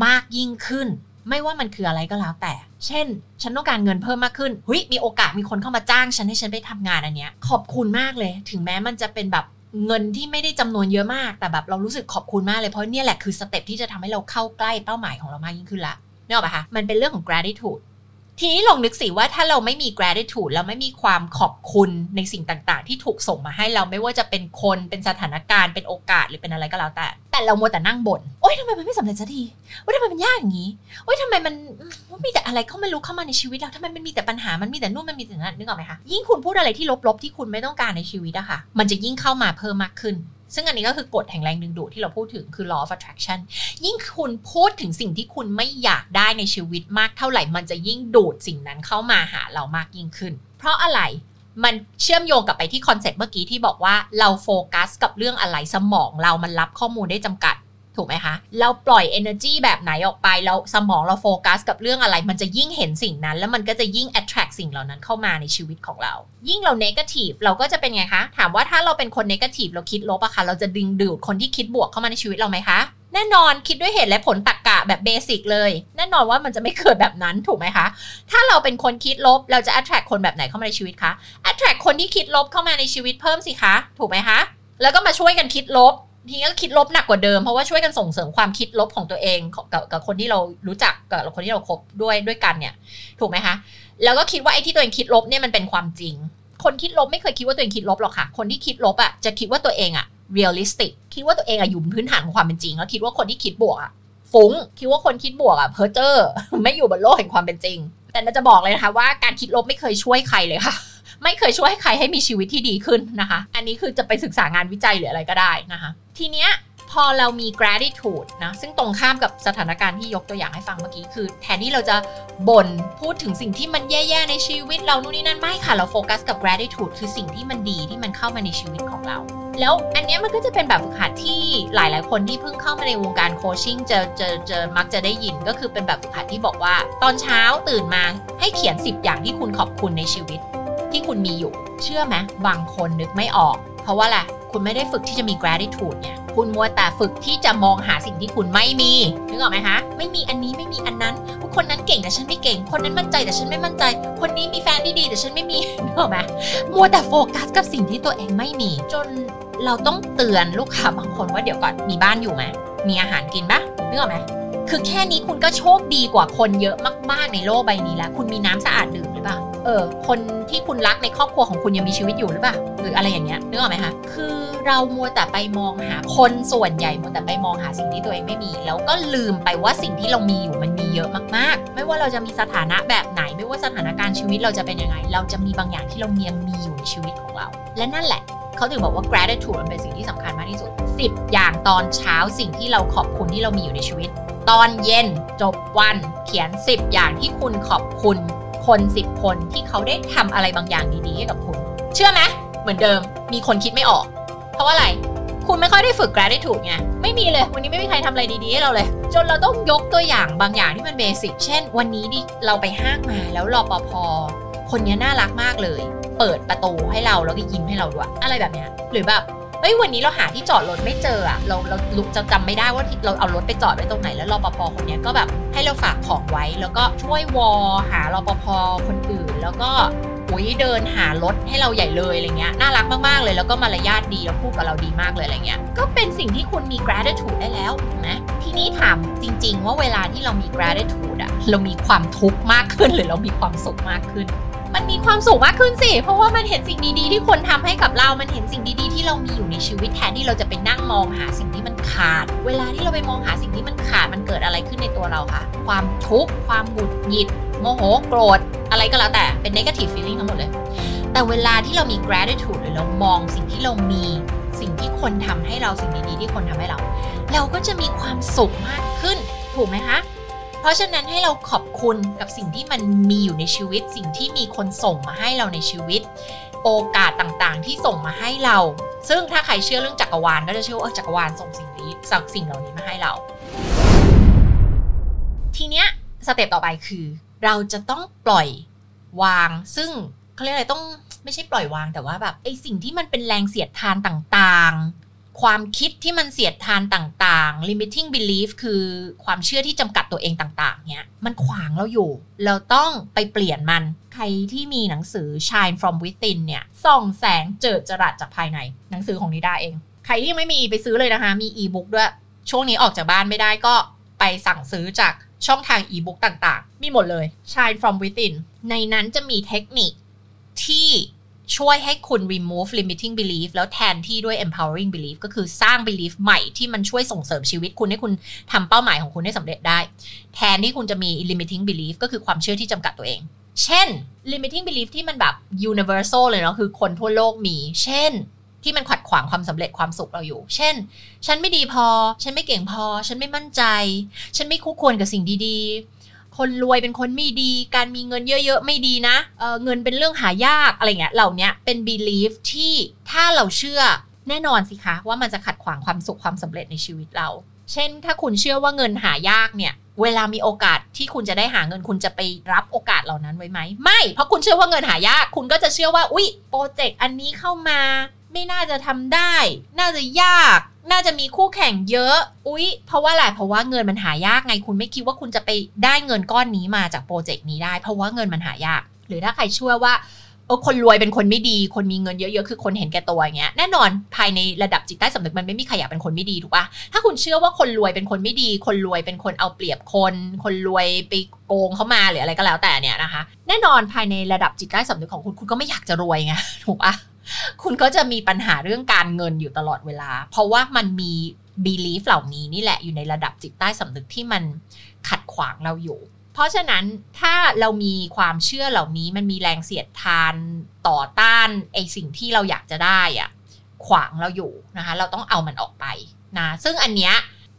มากยิ่งขึ้น ไม่ว่ามันคืออะไรก็แล้วแต่ เช่น ฉันต้องการเงินเพิ่มมากขึ้นหุยมีโอกาสมีคนเข้ามาจ้างฉันให้ฉันไปทำงานอันเนี้ยขอบคุณมากเลย ถึงแม้มันจะเป็นแบบเงินที่ไม่ได้จำนวนเยอะมาก แต่แบบเรารู้สึกขอบคุณมากเลย เพราะเนี่ยแหละคือสเต็ปที่จะทำให้เราเข้าใกล้เป้าหมายของเรามากยิ่งขึ้นละนึกออกปะคะ มันเป็นเรื่องของ gratitude ทีนี้ลองนึกสิว่าถ้าเราไม่มี gratitude แล้วไม่มีความขอบคุณในสิ่งต่างๆ ที่ถูกส่งมาให้เราไม่ว่าจะเป็นคนเป็นสถานการณ์เป็นโอกาสหรือเป็นอะไรก็แล้วแต่ แต่เราโมวแต่นั่งบน่นโอ๊ยทำไมมันไม่สำเร็จสักทีโอ๊ยทำไมมันยากอย่างนี้โอ๊ยทำไมมันมีแต่อะไรเข้าไม่รู้เข้ามาในชีวิตเราทำไมมันมีแต่ปัญหามันมีแต่นู่นมันมีแต่นั่นนึกออกไหมคะยิ่งคุณพูดอะไรที่ลบๆที่คุณไม่ต้องการในชีวิตอะค่ะมันจะยิ่งเข้ามาเพิ่มมากขึ้น ซึ่งอันนี้ก็คือกฎแห่งแรงดึงดูดที่เราพูดถึงคือ law of attraction ยิ่งคุณพูดถึงสิ่งที่คุณไม่อยากได้ในชีวิตมากเท่าไหร่ มันจะยิ่งดูดสิ่งนั้นเข้ามาหาเรามากยิ่งขึ้น เพราะอะไรมันเชื่อมโยงกลับไปที่ concept เมื่อกี้ที่บอกว่าเราโฟกัสกับเรื่องอะไรสมองเรามันรับข้อมูลได้จำกัด ถูกไหมคะ เราปล่อย energy แบบไหนออกไปแล้วสมองเราโฟกัสกับเรื่องอะไร มันจะยิ่งเห็นสิ่งนั้น แล้วมันก็จะยิ่ง attract สิ่งเหล่านั้นเข้ามาในชีวิตของเรา ยิ่งเรา negative เราก็จะเป็นไงคะ ถามว่าถ้าเราเป็นคน negative เราคิดลบอะคะเราจะดึงดูดคนที่คิดบวกเข้ามาในชีวิตเราไหมคะแน่นอนคิดด้วยเหตุและผลตรรกะแบบ basic เลย แน่นอนว่ามันจะไม่เกิดแบบนั้นถูกไหมคะ ถ้าเราเป็นคนคิดลบเราจะ attract คนแบบไหนเข้ามาในชีวิตคะ attract คนที่คิดลบเข้ามาในชีวิตเพิ่มสิคะ ถูกไหมคะ แล้วก็มาช่วยกันคิดลบ ทีนี้ก็คิดลบหนักกว่าเดิมเพราะว่าช่วยกันส่งเสริมความคิดลบของตัวเองกับกับคนที่เรารู้จักกับคนที่เราคบด้วยด้วยกันเนี่ย ถูกไหมคะ แล้วก็คิดว่าไอ้ที่ตัวเองคิดลบเนี่ยมันเป็นความจริง คนคิดลบไม่เคยคิดว่าตัวเองคิดลบหรอกค่ะ คนที่คิดลบอะจะคิดว่าตัวเองอะ realistic คิดว่าตัวเองอะอยู่บนพื้นฐานของความเป็นจริง แล้วคิดว่าคนที่คิดบวกอะฟุ้งคิดว่าคนคิดบวกอะเพอเจอร์ไม่อยู่บนโลกแห่งความเป็นจริง แต่เราจะบอกเลยนะคะว่าการคิดลบไม่เคยช่วยใครเลยค่ะไม่เคยช่วยให้ใครให้มีชีวิตที่ดีขึ้นนะคะ อันนี้คือจะไปศึกษางานวิจัยหรืออะไรก็ได้นะคะ ทีเนี้ยพอเรามี gratitude นะซึ่งตรงข้ามกับสถานการณ์ที่ยกตัวอย่างให้ฟังเมื่อกี้คือ แทนที่เราจะบ่นพูดถึงสิ่งที่มันแย่ๆในชีวิตเรานู่นนี่นั่นไม่ค่ะ เราโฟกัสกับ gratitude คือสิ่งที่มันดีที่มันเข้ามาในชีวิตของเรา แล้วอันเนี้ยมันก็จะเป็นแบบฝึกหัดที่หลายๆ คนที่เพิ่งเข้ามาในวงการโคชชิ่งจะจะจะมักจะได้ยินก็คือเป็นแบบฝึกหัดที่บอกว่า ตอนเช้าตื่นมาให้เขียน 10 อย่างที่คุณขอบคุณในชีวิต ที่คุณมีอยู่ เชื่อไหมบางคนนึกไม่ออก เพราะว่าแหละไรคุณไม่ได้ฝึกที่จะมี gratitude เนี่ยคุณมัวแต่ฝึกที่จะมองหาสิ่งที่คุณไม่มีนึกออกไหมคะไม่มีอันนี้ไม่มีอันนั้นคนนั้นเก่งแต่ฉันไม่เก่ง คนนั้นมั่นใจแต่ฉันไม่มั่นใจ คนนี้มีแฟนที่ดีแต่ฉันไม่มีนึกออกไหมมัวแต่โฟกัสกับสิ่งที่ตัวเองไม่มี จนเราต้องเตือนลูกค้าบางคนว่าเดี๋ยวก่อนมีบ้านอยู่ไหมมีอาหารกินปะนึกออกไหม คือแค่นี้คุณก็โชคดีกว่าคนเยอะมาก ๆ ในโลกใบนี้แล้ว คุณมีน้ำสะอาดดื่มหรือเปล่า เออ คนที่คุณรักในครอบครัวของคุณยังมีชีวิตอยู่หรือเปล่า หรืออะไรอย่างเงี้ยนึกออกไหมคะ คือเรามัวแต่ไปมองหาคนส่วนใหญ่มัวแต่ไปมองหาสิ่งที่ตัวเองไม่มี แล้วก็ลืมไปว่าสิ่งที่เรามีอยู่มันมีเยอะมาก ๆ ไม่ว่าเราจะมีสถานะแบบไหน ไม่ว่าสถานการณ์ชีวิตเราจะเป็นยังไง เราจะมีบางอย่างที่เรายังมีอยู่ในชีวิตของเรา และนั่นแหละเขาถึงบอกว่า gratitude มันเป็นสิ่งที่สำคัญมากที่สุด 10 อย่างตอนเช้าสิ่งที่เราขอบคุณที่เรามีอยู่ในชีวิต ตอนเย็นจบวันเขียน 10 อย่างที่คุณขอบคุณคน 10 คนที่เขาได้ทำอะไรบางอย่างดีๆให้กับคุณ เชื่อไหมเหมือนเดิมมีคนคิดไม่ออก เพราะว่าอะไรคุณไม่ค่อยได้ฝึก gratitude ไงไม่มีเลย วันนี้ไม่มีใครทำอะไรดีๆให้เราเลย จนเราต้องยกตัวอย่างบางอย่างที่มันเบสิกเช่น วันนี้ดิเราไปห้างมาแล้วรอปภคนนี้น่ารักมากเลย เปิดประตูให้เราแล้วก็ยิ้มให้เราด้วยอะไรแบบนี้หรือแบบ เอ้ยวันนี้เราหาที่จอดรถไม่เจออะเราเราลุกจะจำไม่ได้ว่าเราเอารถไปจอดไว้ตรงไหนแล้วรปภคนนี้ก็แบบให้เราฝากของไว้ แล้วก็ช่วยวอหารปภคนอื่น แล้วก็อุ้ยเดินหารถให้เราใหญ่เลยอะไรเงี้ยน่ารักมากๆเลยแล้วก็มารยาทดีแล้วพูดกับเราดีมากเลยอะไรเงี้ยก็เป็นสิ่งที่คุณมี gratitude ได้แล้วนะทีนี้ถามจริง ๆ ว่าเวลาที่เรามี gratitude อะเรามีความทุกข์มากขึ้นหรือเรามีความสุขมากขึ้น มันมีความสุขมากขึ้นสิ เพราะว่ามันเห็นสิ่งดีๆ ที่คนทำให้กับเรา มันเห็นสิ่งดีๆ ที่เรามีอยู่ในชีวิตแทนที่เราจะไปนั่งมองหาสิ่งที่มันขาด เวลาที่เราไปมองหาสิ่งที่มันขาดมันเกิดอะไรขึ้นในตัวเราคะ ความทุกข์ ความหงุดหงิด โมโห โกรธ อะไรก็แล้วแต่ เป็น negative feeling ทั้งหมดเลย แต่เวลาที่เรามี gratitude หรือเรามองสิ่งที่เรามี สิ่งที่คนทำให้เรา สิ่งดีๆ ที่คนทำให้เรา เราก็จะมีความสุขมากขึ้น ถูกไหมคะ ราะฉะนั้นให้เราขอบคุณกับสิ่งที่มันมีอยู่ในชีวิต สิ่งที่มีคนส่งมาให้เราในชีวิต โอกาสต่างๆ ที่ส่งมาให้เรา ซึ่งถ้าใครเชื่อเรื่องจักรวาลก็จะเชื่อว่าจักรวาลส่งสิ่งนี้สั่งสิ่งเหล่านี้มาให้เรา ทีเนี้ยสเต็ปต่อไปคือ เราจะต้องปล่อยวาง ซึ่งเขาเรียกอะไรต้องไม่ใช่ปล่อยวางแต่ว่าแบบไอสิ่งที่มันเป็นแรงเสียดทานต่างๆ ความคิดที่มันเสียดทานต่างๆ limiting belief คือความเชื่อที่จำกัดตัวเองต่างๆ เนี่ย มันขวางเราอยู่ เราต้องไปเปลี่ยนมัน ใครที่มีหนังสือ shine from within เนี่ย ส่องแสงเจิดจรัสจากภายใน หนังสือของนิดาเอง ใครที่ยังไม่มีไปซื้อเลยนะคะ มีอีบุ๊กด้วย ช่วงนี้ออกจากบ้านไม่ได้ก็ไปสั่งซื้อจากช่องทางอีบุ๊กต่างๆ มีหมดเลย shine from within ในนั้นจะมีเทคนิคที่ ช่วยให้คุณ remove limiting belief แล้วแทนที่ด้วย empowering belief ก็คือสร้าง belief ใหม่ที่มันช่วยส่งเสริมชีวิตคุณให้คุณทำเป้าหมายของคุณให้สำเร็จได้ แทนที่คุณจะมี limiting belief ก็คือความเชื่อที่จำกัดตัวเอง เช่น limiting belief ที่มันแบบ universal เลยเนาะคือคนทั่วโลกมี เช่น ที่มันขัดขวางความสำเร็จความสุขเราอยู่ เช่น ฉันไม่ดีพอ ฉันไม่เก่งพอ ฉันไม่มั่นใจ ฉันไม่คู่ควรกับสิ่งดีๆ คนรวยเป็นคนไม่ดี การมีเงินเยอะๆ ไม่ดีนะเเงินเป็นเรื่องหายากอะไรเงี้ยเหล่านี้เป็น belief ที่ถ้าเราเชื่อแน่นอนสิคะ ว่ามันจะขัดขวางความสุขความสำเร็จในชีวิตเรา เช่น ถ้าคุณเชื่อว่าเงินหายากเนี่ยเวลามีโอกาสที่คุณจะได้หาเงินคุณจะไปรับโอกาสเหล่านั้นไว้ไหม ไม่ เพราะคุณเชื่อว่าเงินหายาก คุณก็จะเชื่อว่า อุ๊ย โปรเจกต์อันนี้เข้ามา ไม่น่าจะทำได้ น่าจะยาก น่าจะมีคู่แข่งเยอะ อุ๊ย เพราะว่าอะไร เพราะว่าเงินมันหายากไง คุณไม่คิดว่าคุณจะไปได้เงินก้อนนี้มาจากโปรเจกต์นี้ได้ เพราะว่าเงินมันหายาก หรือถ้าใครเชื่อว่าเออคนรวยเป็นคนไม่ดี คนมีเงินเยอะๆ คือคนเห็นแก่ตัวอย่างเงี้ย แน่นอนภายในระดับจิตใต้สำนึกมันไม่มีใครอยากเป็นคนไม่ดีถูกปะถ้าคุณเชื่อว่าคนรวยเป็นคนไม่ดี คนรวยเป็นคนเอาเปรียบคน คนรวยไปโกงเขามาหรืออะไรก็แล้วแต่เนี่ยนะคะ แน่นอนภายในระดับจิตใต้สำนึกของคุณคุณก็ไม่อยากจะรวยไงถูกปะ คุณก็จะมีปัญหาเรื่องการเงินอยู่ตลอดเวลา เพราะว่ามันมี belief เหล่านี้นี่แหละอยู่ในระดับจิตใต้สำนึกที่มันขัดขวางเราอยู่ เพราะฉะนั้นถ้าเรามีความเชื่อเหล่านี้มันมีแรงเสียดทานต่อต้านไอสิ่งที่เราอยากจะได้อะขวางเราอยู่นะคะ เราต้องเอามันออกไปนะซึ่งอันเนี้ย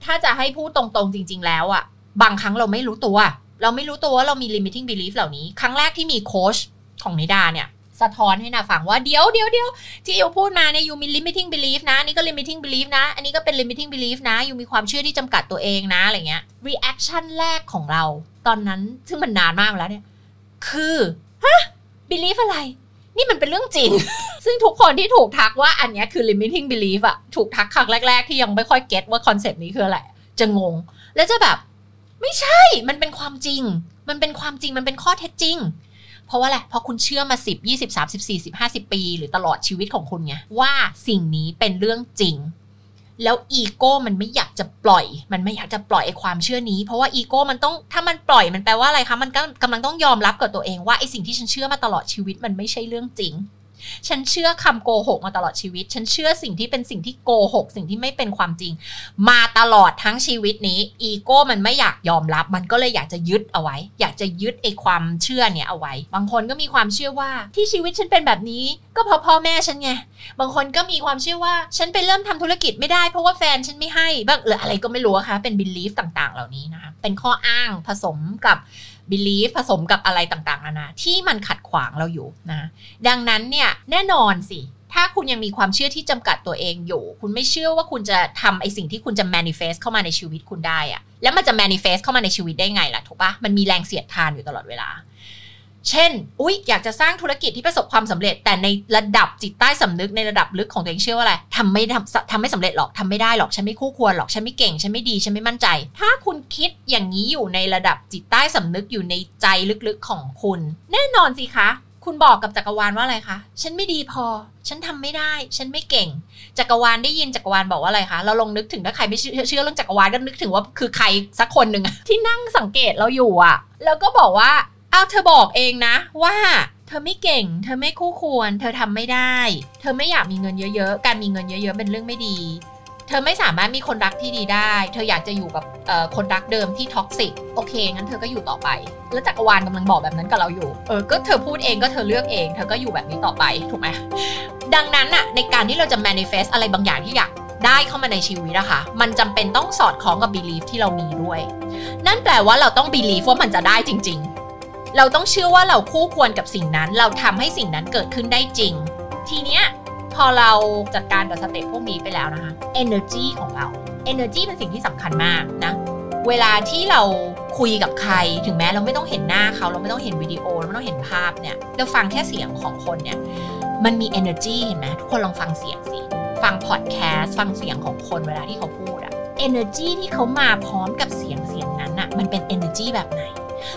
ถ้าจะให้พูดตรงๆจริง ๆ แล้วอะบางครั้งเราไม่รู้ตัว เราไม่รู้ตัวว่าเรามี limiting belief เหล่านี้ ครั้งแรกที่มีโค้ชของนิดาเนี่ย สะท้อนให้นาฟังว่าเดี๋ยวเดี๋ยวเดี๋ยวที่ยูพูดมาเนี่ยยูมี limiting belief นะนี่ก็ limiting belief นะ อันนี้ก็เป็น limiting belief นะยูมีความเชื่อที่จำกัดตัวเองนะอะไรเงี้ย reaction แรกของเรา ตอนนั้นซึ่งมันนานมากแล้วเนี่ย คือฮะ belief อะไร นี่มันเป็นเรื่องจริง ซึ่งทุกคนที่ถูกทักว่าอันนี้คือ limiting belief อะถูกทักครั้งแรก ๆ ที่ยังไม่ค่อยเก็ตว่าคอนเซปต์นี้คืออะไรจะงง แล้วจะแบบ ไม่ใช่มันเป็นความจริง มันเป็นความจริงมันเป็นข้อเท็จจริง เพราะว่าอะไรเพราะคุณเชื่อมา 10 20 30 40 50 ปี หรือตลอดชีวิตของคุณไงว่าสิ่งนี้เป็นเรื่องจริง แล้วอีโก้มันไม่อยากจะปล่อย มันไม่อยากจะปล่อยไอ้ความเชื่อนี้ เพราะว่าอีโก้มันต้องถ้ามันปล่อยมันแปลว่าอะไรคะมันก็กำลังต้องยอมรับกับตัวเองว่าไอ้สิ่งที่ฉันเชื่อมาตลอดชีวิตมันไม่ใช่เรื่องจริง ฉันเชื่อคำโกหกมาตลอดชีวิต ฉันเชื่อสิ่งที่เป็นสิ่งที่โกหก สิ่งที่ไม่เป็นความจริง มาตลอดทั้งชีวิตนี้ อีโก้มันไม่อยากยอมรับ มันก็เลยอยากจะยึดเอาไว้ อยากจะยึดไอ้ความเชื่อเนี่ยเอาไว้ บางคนก็มีความเชื่อว่าที่ชีวิตฉันเป็นแบบนี้ ก็เพราะพ่อแม่ฉันไง บางคนก็มีความเชื่อว่า ฉันไปเริ่มทำธุรกิจไม่ได้เพราะว่าแฟนฉันไม่ให้บ้างหรืออะไรก็ไม่รู้อะคะเป็น belief ต่างๆ เหล่านี้นะคะเป็นข้ออ้างผสมกับ belief ผสมกับอะไรต่างๆนานาที่มันขัดขวางเราอยู่นะ ดังนั้นเนี่ยแน่นอนสิ ถ้าคุณยังมีความเชื่อที่จำกัดตัวเองอยู่ คุณไม่เชื่อว่าคุณจะทำไอสิ่งที่คุณจะ manifest เข้ามาในชีวิตคุณได้อะแล้วมันจะ manifest เข้ามาในชีวิตได้ไงล่ะถูกปะมันมีแรงเสียดทานอยู่ตลอดเวลา เช่น อุ๊ย อยากจะสร้างธุรกิจที่ประสบความสำเร็จ แต่ในระดับจิตใต้สำนึกในระดับลึกของตัวเองเชื่อว่าอะไรทำไม่ทำทำไม่สำเร็จหรอกทำไม่ได้หรอก ฉันไม่คู่ควรหรอก ฉันไม่เก่ง ฉันไม่ดี ฉันไม่มั่นใจ ถ้าคุณคิดอย่างนี้อยู่ในระดับจิตใต้สำนึกอยู่ในใจลึกๆของคุณ แน่นอนสิคะ คุณบอกกับจักรวาลว่าอะไรคะ ฉันไม่ดีพอ ฉันทำไม่ได้ ฉันไม่เก่ง จักรวาลได้ยินจักรวาลบอกว่าอะไรคะ เราลองนึกถึงถ้าใครไม่เชื่อเรื่องจักรวาลก็นึกถึงว่าคือใครสักคนหนึ่งที่นั่งสังเกตเราอยู่อะแล้วก็บอกว่า เอาเธอบอกเองนะว่าเธอไม่เก่ง เธอไม่คู่ควร เธอทำไม่ได้ เธอไม่อยากมีเงินเยอะๆ การมีเงินเยอะ ๆ เป็นเรื่องไม่ดี เธอไม่สามารถมีคนรักที่ดีได้ เธออยากจะอยู่กับคนรักเดิมที่ toxic โอเค งั้นเธอก็อยู่ต่อไป แล้วจักรวาลกำลังบอกแบบนั้นกับเราอยู่ เออ ก็เธอพูดเองก็เธอเลือกเอง เธอก็อยู่แบบนี้ต่อไป ถูกไหม ดังนั้นอะในการที่เราจะ manifest อะไรบางอย่างที่อยากได้เข้ามาในชีวิตอะคะ มันจำเป็นต้องสอดคล้องกับ belief ที่เรามีด้วย นั่นแปลว่าเราต้อง believe ว่ามันจะได้จริง ๆ เราต้องเชื่อว่าเราคู่ควรกับสิ่งนั้น เราทำให้สิ่งนั้นเกิดขึ้นได้จริง ทีเนี้ยพอเราจัดการกับสเต็ปพวกนี้ไปแล้วนะคะ energy ของเรา energy เป็นสิ่งที่สำคัญมากนะเวลาที่เราคุยกับใครถึงแม้เราไม่ต้องเห็นหน้าเขาเราไม่ต้องเห็นวิดีโอเราไม่ต้องเห็นภาพเนี่ยเราฟังแค่เสียงของคนเนี่ยมันมี energy เห็นไหมทุกคนลองฟังเสียงสิฟังพอดแคสต์ฟังเสียงของคนเวลาที่เขาพูดอะ energy ที่เขามาพร้อมกับเสียงเสียงนั้นอะมันเป็น energy แบบไหน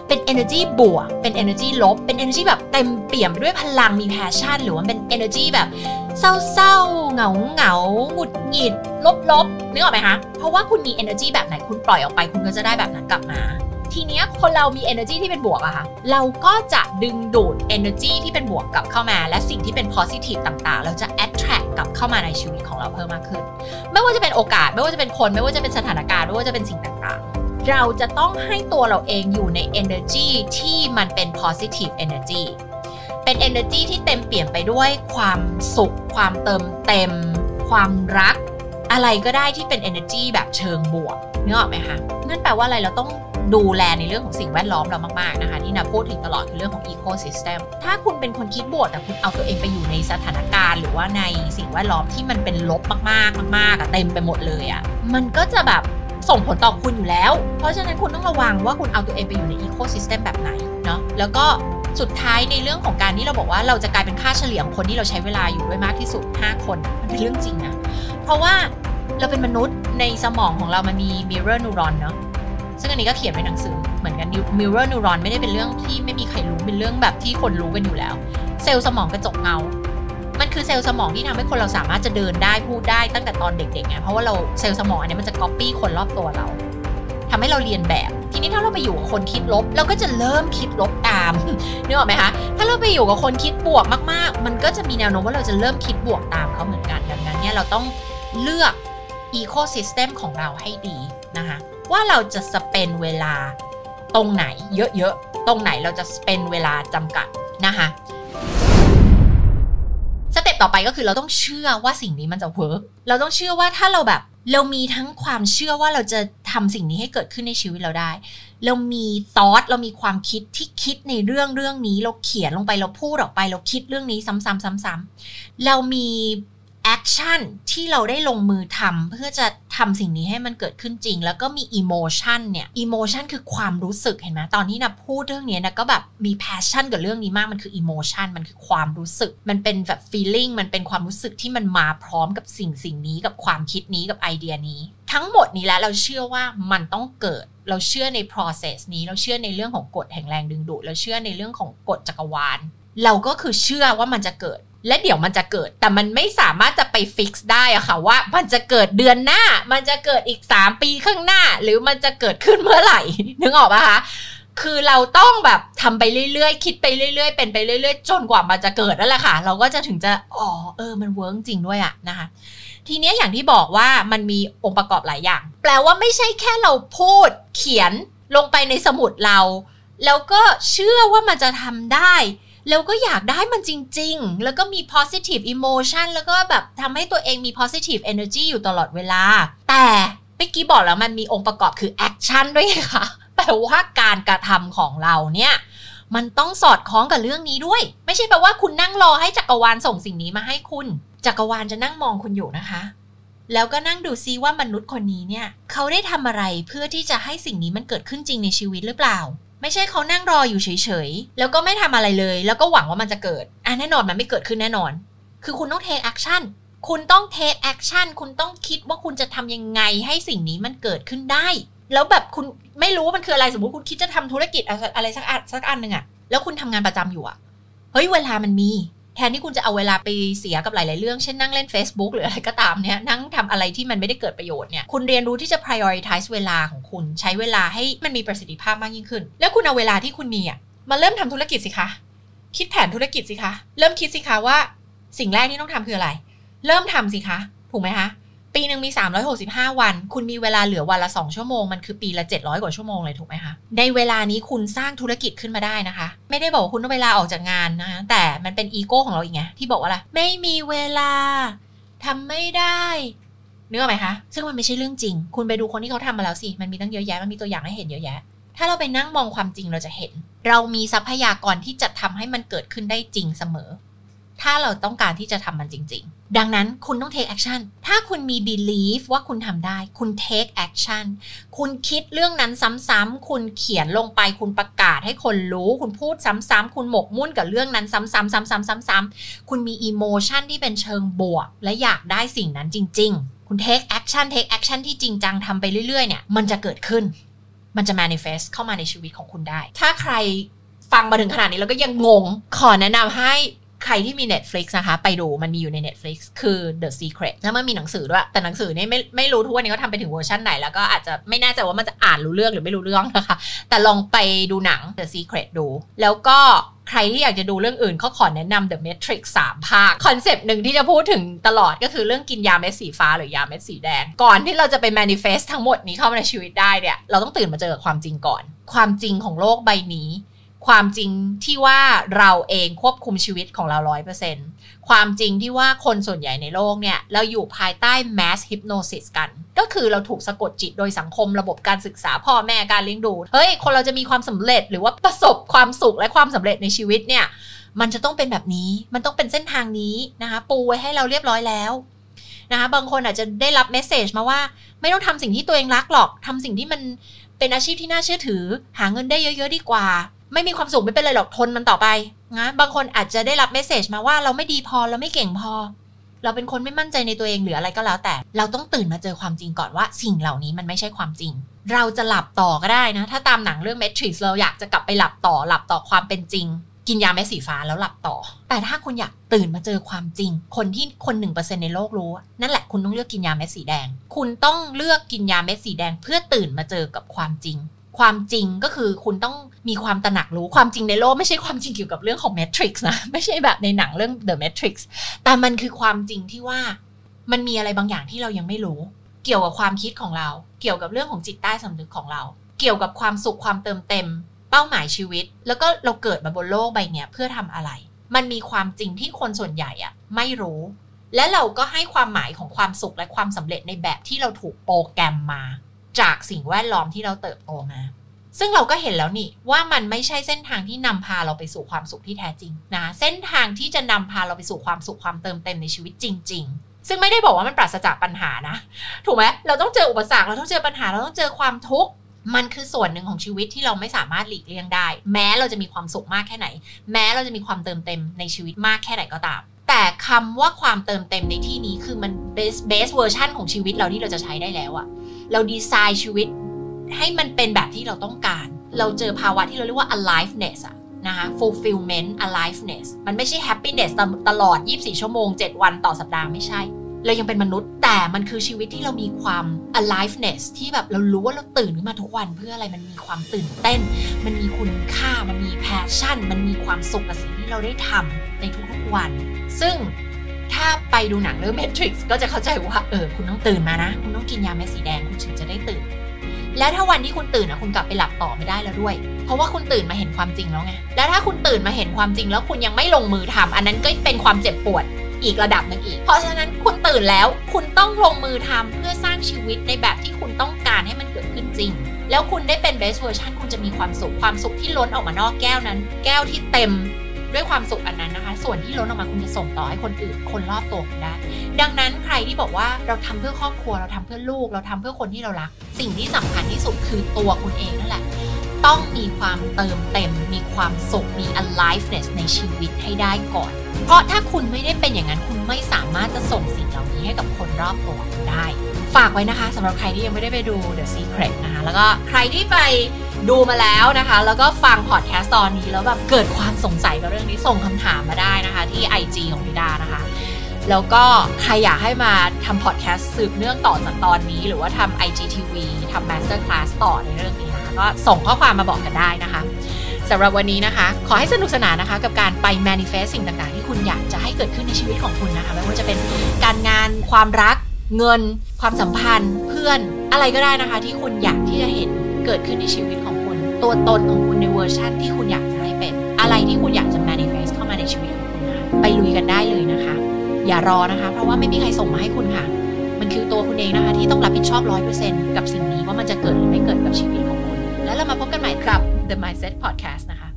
เป็น energy บวก เป็น energy ลบ เป็น energy แบบเต็มเปี่ยมด้วยพลังมี passion หรือว่าเป็น energy แบบเศร้าๆ เหงาเหงาหงุดหงิด ลบๆนึกออกไหมคะ เพราะว่าคุณมี energy แบบไหนคุณปล่อยออกไป คุณก็จะได้แบบนั้นกลับมา ทีเนี้ยคนเรามี energy ที่เป็นบวกอะค่ะ เราก็จะดึงดูด energy ที่เป็นบวกกลับเข้ามา และสิ่งที่เป็น positive ต่างๆ เราจะ attract กลับเข้ามาในชีวิตของเราเพิ่มมากขึ้น ไม่ว่าจะเป็นโอกาส ไม่ว่าจะเป็นคน ไม่ว่าจะเป็นสถานการณ์ ไม่ว่าจะเป็นสิ่งต่างๆ เราจะต้องให้ตัวเราเองอยู่ใน energy ที่มันเป็น positive energy เป็น energy ที่เต็มเปี่ยมไปด้วยความสุข ความเติมเต็ม ความรัก อะไรก็ได้ที่เป็น energy แบบเชิงบวกนึกออกไหมคะนั่นแปลว่าอะไรเราต้องดูแลในเรื่องของสิ่งแวดล้อมเรามากๆนะคะที่นาพูดถึงตลอดคือเรื่องของ ecosystem ถ้าคุณเป็นคนคิดบวกแต่คุณเอาตัวเองไปอยู่ในสถานการณ์ หรือว่าในสิ่งแวดล้อมที่มันเป็นลบมากๆมากๆเต็มไปหมดเลยอะมันก็จะแบบ ส่งผลต่อคุณอยู่แล้ว เพราะฉะนั้นคุณต้องระวังว่าคุณเอาตัวเองไปอยู่ใน ecosystem แบบไหนเนาะแล้วก็สุดท้ายในเรื่องของการที่เราบอกว่าเราจะกลายเป็นค่าเฉลี่ยของคนที่เราใช้เวลาอยู่ด้วยมากที่สุด 5 คน มันเป็นเรื่องจริงนะเพราะว่าเราเป็นมนุษย์ในสมองของเรามันมี mirror neuron เนาะซึ่งอันนี้ก็เขียนไว้ในหนังสือเหมือนกัน mirror neuron ไม่ได้เป็นเรื่องที่ไม่มีใครรู้เป็นเรื่องแบบที่คนรู้กันอยู่แล้ว เซลล์สมองกระจกเงา คือเซลล์สมองที่ทำให้คนเราสามารถจะเดินได้พูดได้ตั้งแต่ตอนเด็กๆไงเพราะว่าเราเซลล์สมองอันนี้มันจะ copy คนรอบตัวเราทำให้เราเรียนแบบ ทีนี้ถ้าเราไปอยู่กับคนคิดลบ เราก็จะเริ่มคิดลบตามนึกออกไหมคะถ้าเราไปอยู่กับคนคิดบวกมากๆ มันก็จะมีแนวโน้มว่าเราจะเริ่มคิดบวกตามเขาเหมือนกันดังนั้นเนี่ยเราต้องเลือก ecosystem ของเราให้ดีนะคะว่าเราจะ spend เวลาตรงไหนเยอะๆ ตรงไหนเราจะ spend เวลาจำกัดนะคะ ต่อไปก็คือเราต้องเชื่อว่าสิ่งนี้มันจะ work เราต้องเชื่อว่าถ้าเราแบบเรามีทั้งความเชื่อว่าเราจะทำสิ่งนี้ให้เกิดขึ้นในชีวิตเราได้ เรามีthoughts เรามีความคิดที่คิดในเรื่องเรื่องนี้ เราเขียนลงไปเราพูดออกไป เราคิดเรื่องนี้ซ้ำๆซ้ำๆเรามี action ที่เราได้ลงมือทำเพื่อจะทำสิ่งนี้ให้มันเกิดขึ้นจริง แล้วก็มี emotion เนี่ย emotion คือความรู้สึกเห็นไหมตอนที่นิดาพูดเรื่องนี้นะก็แบบมี passion กับเรื่องนี้มากมันคือ emotion มันคือความรู้สึก มันเป็นแบบ feeling มันเป็นความรู้สึกที่มันมาพร้อมกับสิ่งสิ่งนี้กับความคิดนี้กับไอเดียนี้ ทั้งหมดนี้แล้วเราเชื่อว่ามันต้องเกิดเราเชื่อใน process นี้เราเชื่อในเรื่องของกฎแห่งแรงดึงดูดเราเชื่อในเรื่องของกฎจักรวาลเราก็คือเชื่อว่ามันจะเกิด และเดี๋ยวมันจะเกิด แต่มันไม่สามารถจะไปฟิกซ์ได้อะค่ะว่า มันจะเกิดเดือนหน้า มันจะเกิดอีก 3 ปีข้างหน้า หรือมันจะเกิดขึ้นเมื่อไหร่ นึกออกปะคะคือเราต้องแบบทำไปเรื่อยๆ คิดไปเรื่อยๆ เป็นไปเรื่อยๆ จนกว่ามันจะเกิดนั่นแหละค่ะ เราก็จะถึงจะ อ๋อ เออ มันเวิร์กจริงด้วยอะนะคะ ทีนี้อย่างที่บอกว่ามันมีองค์ประกอบหลายอย่าง แปลว่าไม่ใช่แค่เราพูดเขียนลงไปในสมุดเรา แล้วก็เชื่อว่ามันจะทำได้ แล้วก็อยากได้มันจริง ๆ แล้วก็มี positive emotion แล้วก็แบบทำให้ตัวเองมี positive energy อยู่ตลอดเวลา แต่เมื่อกี้บอกแล้วมันมีองค์ประกอบคือ action ด้วยค่ะ แปลว่าการกระทำของเราเนี่ยมันต้องสอดคล้องกับเรื่องนี้ด้วย ไม่ใช่แปลว่าคุณนั่งรอให้จักรวาลส่งสิ่งนี้มาให้คุณ จักรวาลจะนั่งมองคุณอยู่นะคะ แล้วก็นั่งดูซิว่ามนุษย์คนนี้เนี่ย เขาได้ทำอะไรเพื่อที่จะให้สิ่งนี้มันเกิดขึ้นจริงในชีวิตหรือเปล่า ไม่ใช่เขานั่งรออยู่เฉยๆ แล้วก็ไม่ทำอะไรเลย แล้วก็หวังว่ามันจะเกิด อะแน่นอนมันไม่เกิดขึ้นแน่นอน คือคุณต้อง take action คุณต้อง take action คุณต้องคิดว่าคุณจะทำยังไงให้สิ่งนี้มันเกิดขึ้นได้ แล้วแบบคุณไม่รู้ว่ามันคืออะไร สมมติคุณคิดจะทำธุรกิจอะไรสักอันสักอันหนึ่งอะแล้วคุณทำงานประจำอยู่อะเฮ้ยเวลามันมี ทนที่คุณจะเอาเวลาไปเสียกับหลาย ๆ เรื่อง เช่นนั่งเล่น Facebook หรืออะไรก็ตามเนี่ย นั่งทำอะไรที่มันไม่ได้เกิดประโยชน์เนี่ย คุณเรียนรู้ที่จะ prioritize เวลาของคุณ ใช้เวลาให้มันมีประสิทธิภาพมากยิ่งขึ้น แล้วคุณเอาเวลาที่คุณมีอะ มาเริ่มทำธุรกิจสิคะ คิดแผนธุรกิจสิคะ เริ่มคิดสิคะว่า สิ่งแรกที่ต้องทำคืออะไร เริ่มทำสิคะ ถูกไหมคะ ปีหนึ่งมี 365 วัน คุณมีเวลาเหลือวันละ 2 ชั่วโมง มันคือปีละ 700 กว่าชั่วโมงเลยถูกไหมคะ ในเวลานี้คุณสร้างธุรกิจขึ้นมาได้นะคะ ไม่ได้บอกว่าคุณต้องเวลาออกจากงานนะคะแต่มันเป็นอีโก้ของเราอีกไงที่บอกว่าอะไร ไม่มีเวลาทำไม่ได้เนื้ออกไหมคะ ซึ่งมันไม่ใช่เรื่องจริง คุณไปดูคนที่เขาทำมาแล้วสิ มันมีตั้งเยอะแยะ มันมีตัวอย่างให้เห็นเยอะแยะ ถ้าเราไปนั่งมองความจริงเราจะเห็น เรามีทรัพยากรที่จะทำให้มันเกิดขึ้นได้จริงเสมอ ถ้าเราต้องการที่จะทำมันจริง ๆ ดังนั้นคุณต้อง take action ถ้าคุณมี belief ว่าคุณทำได้ คุณ take action คุณคิดเรื่องนั้นซ้ำๆคุณเขียนลงไป คุณประกาศให้คนรู้ คุณพูดซ้ำๆคุณหมกมุ่นกับเรื่องนั้นซ้ำๆซ้ำๆๆๆ คุณมี emotion ที่เป็นเชิงบวก และอยากได้สิ่งนั้นจริง ๆ คุณ take action take action ที่จริงจังทำไปเรื่อยๆ เนี่ย มันจะเกิดขึ้น มันจะ manifest เข้ามาในชีวิตของคุณได้ ถ้าใครฟังมาถึงขนาดนี้แล้วก็ยังงง ขอแนะนำให้ ใครที่มี Netflix นะคะ ไปดูมันมีอยู่ใน Netflix คือ The Secret แล้วมันมีหนังสือด้วย แต่หนังสือนี่ไม่ไม่รู้ทุกวันนี้เขาทำไปถึงเวอร์ชันไหน แล้วก็อาจจะไม่แน่ใจว่ามันจะอ่านรู้เรื่องหรือไม่รู้เรื่องนะคะ แต่ลองไปดูหนัง The Secret ดู แล้วก็ใครที่อยากจะดูเรื่องอื่นเขาขอแนะนำ The Matrix 3 ภาค concept หนึ่งที่จะพูดถึงตลอดก็คือเรื่องกินยาเม็ดสีฟ้าหรือยาเม็ดสีแดง ก่อนที่เราจะไป manifest ทั้งหมดนี้เข้ามาในชีวิตได้เนี่ย เราต้องตื่นมาเจอกับความจริงก่อน ความจริงของโลกใบนี้ ความจริงที่ว่าเราเองควบคุมชีวิตของเราร้อยเปอร์เซ็นต์ความจริงที่ว่าคนส่วนใหญ่ในโลกเนี่ย เราอยู่ภายใต้ mass hypnosis กัน ก็คือเราถูกสะกดจิตโดยสังคมระบบการศึกษาพ่อแม่การเลี้ยงดู เฮ้ย คนเราจะมีความสำเร็จหรือว่าประสบความสุขและความสำเร็จในชีวิตเนี่ย มันจะต้องเป็นแบบนี้ มันต้องเป็นเส้นทางนี้นะคะ ปูไว้ให้เราเรียบร้อยแล้วนะคะ บางคนอาจจะได้รับเมสเซจมาว่า ไม่ต้องทำสิ่งที่ตัวเองรักหรอกทำสิ่งที่มันเป็นอาชีพที่น่าเชื่อถือ หาเงินได้เยอะ ๆ ดีกว่า ไม่มีความสุขไม่เป็นไรหรอกทนมันต่อไปนะบางคนอาจจะได้รับเมสเซจมาว่าเราไม่ดีพอเราไม่เก่งพอ เราเป็นคนไม่มั่นใจในตัวเองหรืออะไรก็แล้วแต่ เราต้องตื่นมาเจอความจริงก่อนว่าสิ่งเหล่านี้มันไม่ใช่ความจริง เราจะหลับต่อก็ได้นะ ถ้าตามหนังเรื่อง Matrix เราอยากจะกลับไปหลับต่อหลับต่อความเป็นจริง กินยาเม็ดสีฟ้าแล้วหลับต่อ แต่ถ้าคุณอยากตื่นมาเจอความจริง คนที่คนหนึ่งเปอร์เซ็นในโลกรู้ นั่นแหละคุณต้องเลือกกินยาเม็ดสีแดง คุณต้องเลือกกินยาเม็ดสีแดง เพื่อตื่นมาเจอกับความจริง ความจริงก็คือคุณต้องมีความตระหนักรู้ความจริงในโลกไม่ใช่ความจริงเกี่ยวกับเรื่องของ Matrix นะ ไม่ใช่แบบในหนังเรื่อง The Matrix แต่มันคือความจริงที่ว่ามันมีอะไรบางอย่างที่เรายังไม่รู้ เกี่ยวกับความคิดของเรา เกี่ยวกับเรื่องของจิตใต้สำนึกของเรา เกี่ยวกับความสุขความเติมเต็ม เป้าหมายชีวิต แล้วก็เราเกิดมาบนโลกใบเนี้ยเพื่อทำอะไร มันมีความจริงที่คนส่วนใหญ่อะไม่รู้ และเราก็ให้ความหมายของความสุขและความสำเร็จในแบบที่เราถูกโปรแกรมมา จากสิ่งแวดล้อมที่เราเติบโตมา ซึ่งเราก็เห็นแล้วนี่ว่ามันไม่ใช่เส้นทางที่นำพาเราไปสู่ความสุขที่แท้จริงนะเส้นทางที่จะนำพาเราไปสู่ความสุขความเติมเต็มในชีวิตจริง ๆซึ่งไม่ได้บอกว่ามันปราศจากปัญหานะ ถูกไหมเราต้องเจออุปสรรค เราต้องเจอปัญหา เราต้องเจอความทุกข์ มันคือส่วนหนึ่งของชีวิตที่เราไม่สามารถหลีกเลี่ยงได้ แม้เราจะมีความสุขมากแค่ไหน แม้เราจะมีความเติมเต็มในชีวิตมากแค่ไหนก็ตาม แต่คำว่าความเติมเต็มในที่นี้คือมัน best best version ของชีวิตเราที่เราจะใช้ได้แล้วอะ เราดีไซน์ชีวิต ให้มันเป็นแบบที่เราต้องการ เราเจอภาวะที่เราเรียกว่า aliveness อะนะคะ fulfillment aliveness มันไม่ใช่ happiness ตลอด 24 ชั่วโมง 7 วันต่อสัปดาห์ไม่ใช่ เรายังเป็นมนุษย์แต่มันคือชีวิตที่เรามีความ aliveness ที่แบบเรารู้ว่าเราตื่นขึ้นมาทุกวันเพื่ออะไรมันมีความตื่นเต้น มันมีคุณค่ามันมี passion มันมีความสุขกับสิ่งที่เราได้ทำในทุกๆวัน ซึ่ง ถ้าไปดูหนังเรื่อง Matrix ก็จะเข้าใจว่าเออคุณต้องตื่นมานะ คุณต้องกินยาเม็ดสีแดงคุณถึงจะได้ตื่น แล้วถ้าวันที่คุณตื่นอะคุณกลับไปหลับต่อไม่ได้แล้วด้วย เพราะว่าคุณตื่นมาเห็นความจริงแล้วไงแล้วถ้าคุณตื่นมาเห็นความจริงแล้วคุณยังไม่ลงมือทำอันนั้นก็เป็นความเจ็บปวดอีกระดับหนึ่งอีก เพราะฉะนั้นคุณตื่นแล้วคุณต้องลงมือทำเพื่อสร้างชีวิตในแบบที่คุณต้องการให้มันเกิดขึ้นจริง แล้วคุณได้เป็น best version คุณจะมีความสุขความสุขที่ล้นออกมานอกแก้วนั้น แก้วที่เต็ม ด้วยความสุขอันนั้นนะคะ ส่วนที่ล้นออกมาคุณจะส่งต่อให้คนอื่นคนรอบตัวคุณได้ ดังนั้นใครที่บอกว่าเราทำเพื่อครอบครัวเราทำเพื่อลูก เราทำเพื่อคนที่เรารัก สิ่งที่สำคัญที่สุดคือตัวคุณเองนั่นแหละต้องมีความเติมเต็ม มีความสุข มี aliveness ในชีวิตให้ได้ก่อน เพราะถ้าคุณไม่ได้เป็นอย่างนั้น คุณไม่สามารถจะส่งสิ่งเหล่านี้ให้กับคนรอบตัวคุณได้ ฝากไว้นะคะสำหรับใครที่ยังไม่ได้ไปดู The Secret นะคะแล้วก็ใครที่ไปดูมาแล้วนะคะ แล้วก็ฟังพอดแคสต์ตอนนี้แล้วแบบเกิดความสงสัยกับเรื่องนี้ส่งคำถามมาได้นะคะ ที่ IG ของนิดานะคะ แล้วก็ใครอยากให้มาทำพอดแคสต์สืบเนื่องต่อจากตอนนี้ หรือว่าทำ IGTV ทำ Master Class ต่อในเรื่องนี้นะคะก็ส่งข้อความมาบอกกันได้นะคะสำหรับวันนี้นะคะ ขอให้สนุกสนานนะคะ กับการไป manifest สิ่งต่างๆ ที่คุณอยากจะให้เกิดขึ้นในชีวิตของคุณนะคะ ไม่ว่าจะเป็นการงานความรัก เงิน ความสัมพันธ์ เพื่อน อะไรก็ได้นะคะ ที่คุณอยากที่จะเห็นเกิดขึ้นในชีวิตของคุณ ตัวตนของคุณในเวอร์ชั่นที่คุณอยากจะให้เป็น อะไรที่คุณอยากจะ manifest เข้ามาในชีวิตของคุณนะไปลุยกันได้เลยนะคะ อย่ารอนะคะ เพราะว่าไม่มีใครส่งมาให้คุณค่ะ มันคือตัวคุณเองนะคะที่ต้องรับผิดชอบร้อยเปอร์เซ็นกับสิ่งนี้ว่ามันจะเกิดหรือไม่เกิดกับชีวิตของคุณ แล้วเรามาพบกันใหม่ครับ The Mindset Podcast นะคะ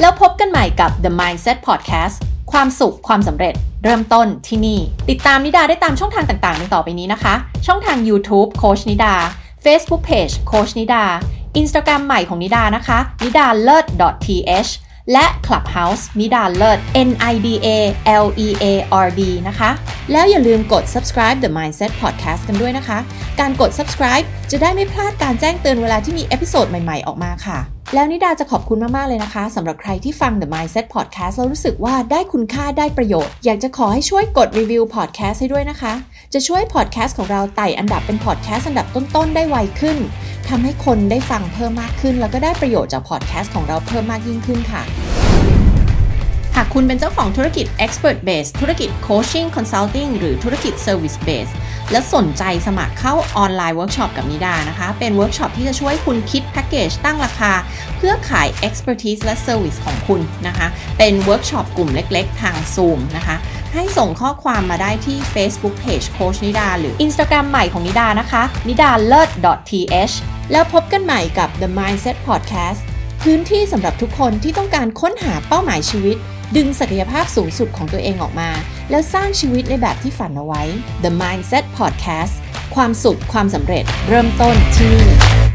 แล้วพบกันใหม่กับ The Mindset Podcast ความสุขความสำเร็จเริ่มต้นที่นี่ ติดตามนิดาได้ตามช่องทางต่างๆในต่อไปนี้นะคะ ช่องทาง YouTube โค้ชนิดา Facebook Page โค้ชนิดา Instagram ใหม่ของนิดานะคะนิดาเลิศ .th และ Clubhouse นิดาเลิศ N I D A L E A R D นะคะ แล้วอย่าลืมกด subscribe The Mindset Podcast กันด้วยนะคะ การกด subscribe จะได้ไม่พลาดการแจ้งเตือนเวลาที่มี episode ใหม่ๆ ออกมาค่ะ แล้วนิดาจะขอบคุณมาก ๆ เลยนะคะสำหรับใครที่ฟัง The Mindset Podcast แล้วรู้สึกว่าได้คุณค่าได้ประโยชน์ อยากจะขอให้ช่วยกด review podcast ให้ด้วยนะคะ จะช่วย podcast ของเราไต่อันดับเป็น podcast อันดับต้น ๆ ได้ไวขึ้น ทำให้คนได้ฟังเพิ่มมากขึ้น แล้วก็ได้ประโยชน์จาก podcast ของเราเพิ่มมากยิ่งขึ้นค่ะ หากคุณเป็นเจ้าของธุรกิจ Expert Based ธุรกิจ Coaching Consulting หรือธุรกิจ Service Based และสนใจสมัครเข้า online workshop กับนิดานะคะ เป็นเวิร์กช็อปที่จะช่วยคุณคิดแพ็กเกจตั้งราคา เพื่อขาย Expertise และ Service ของคุณนะคะ เป็นเวิร์กช็อปกลุ่มเล็ก ๆ ทาง Zoom นะคะ ให้ส่งข้อความมาได้ที่ Facebook Page โค้ชนิดาหรือ Instagram ใหม่ของนิดานะคะนิดาเลิศ .th แล้วพบกันใหม่กับ The Mindset Podcast พื้นที่สำหรับทุกคนที่ต้องการค้นหาเป้าหมายชีวิต ดึงศักยภาพสูงสุดของตัวเองออกมา แล้วสร้างชีวิตในแบบที่ฝันเอาไว้ The Mindset Podcast ความสุขความสำเร็จเริ่มต้นที่นี่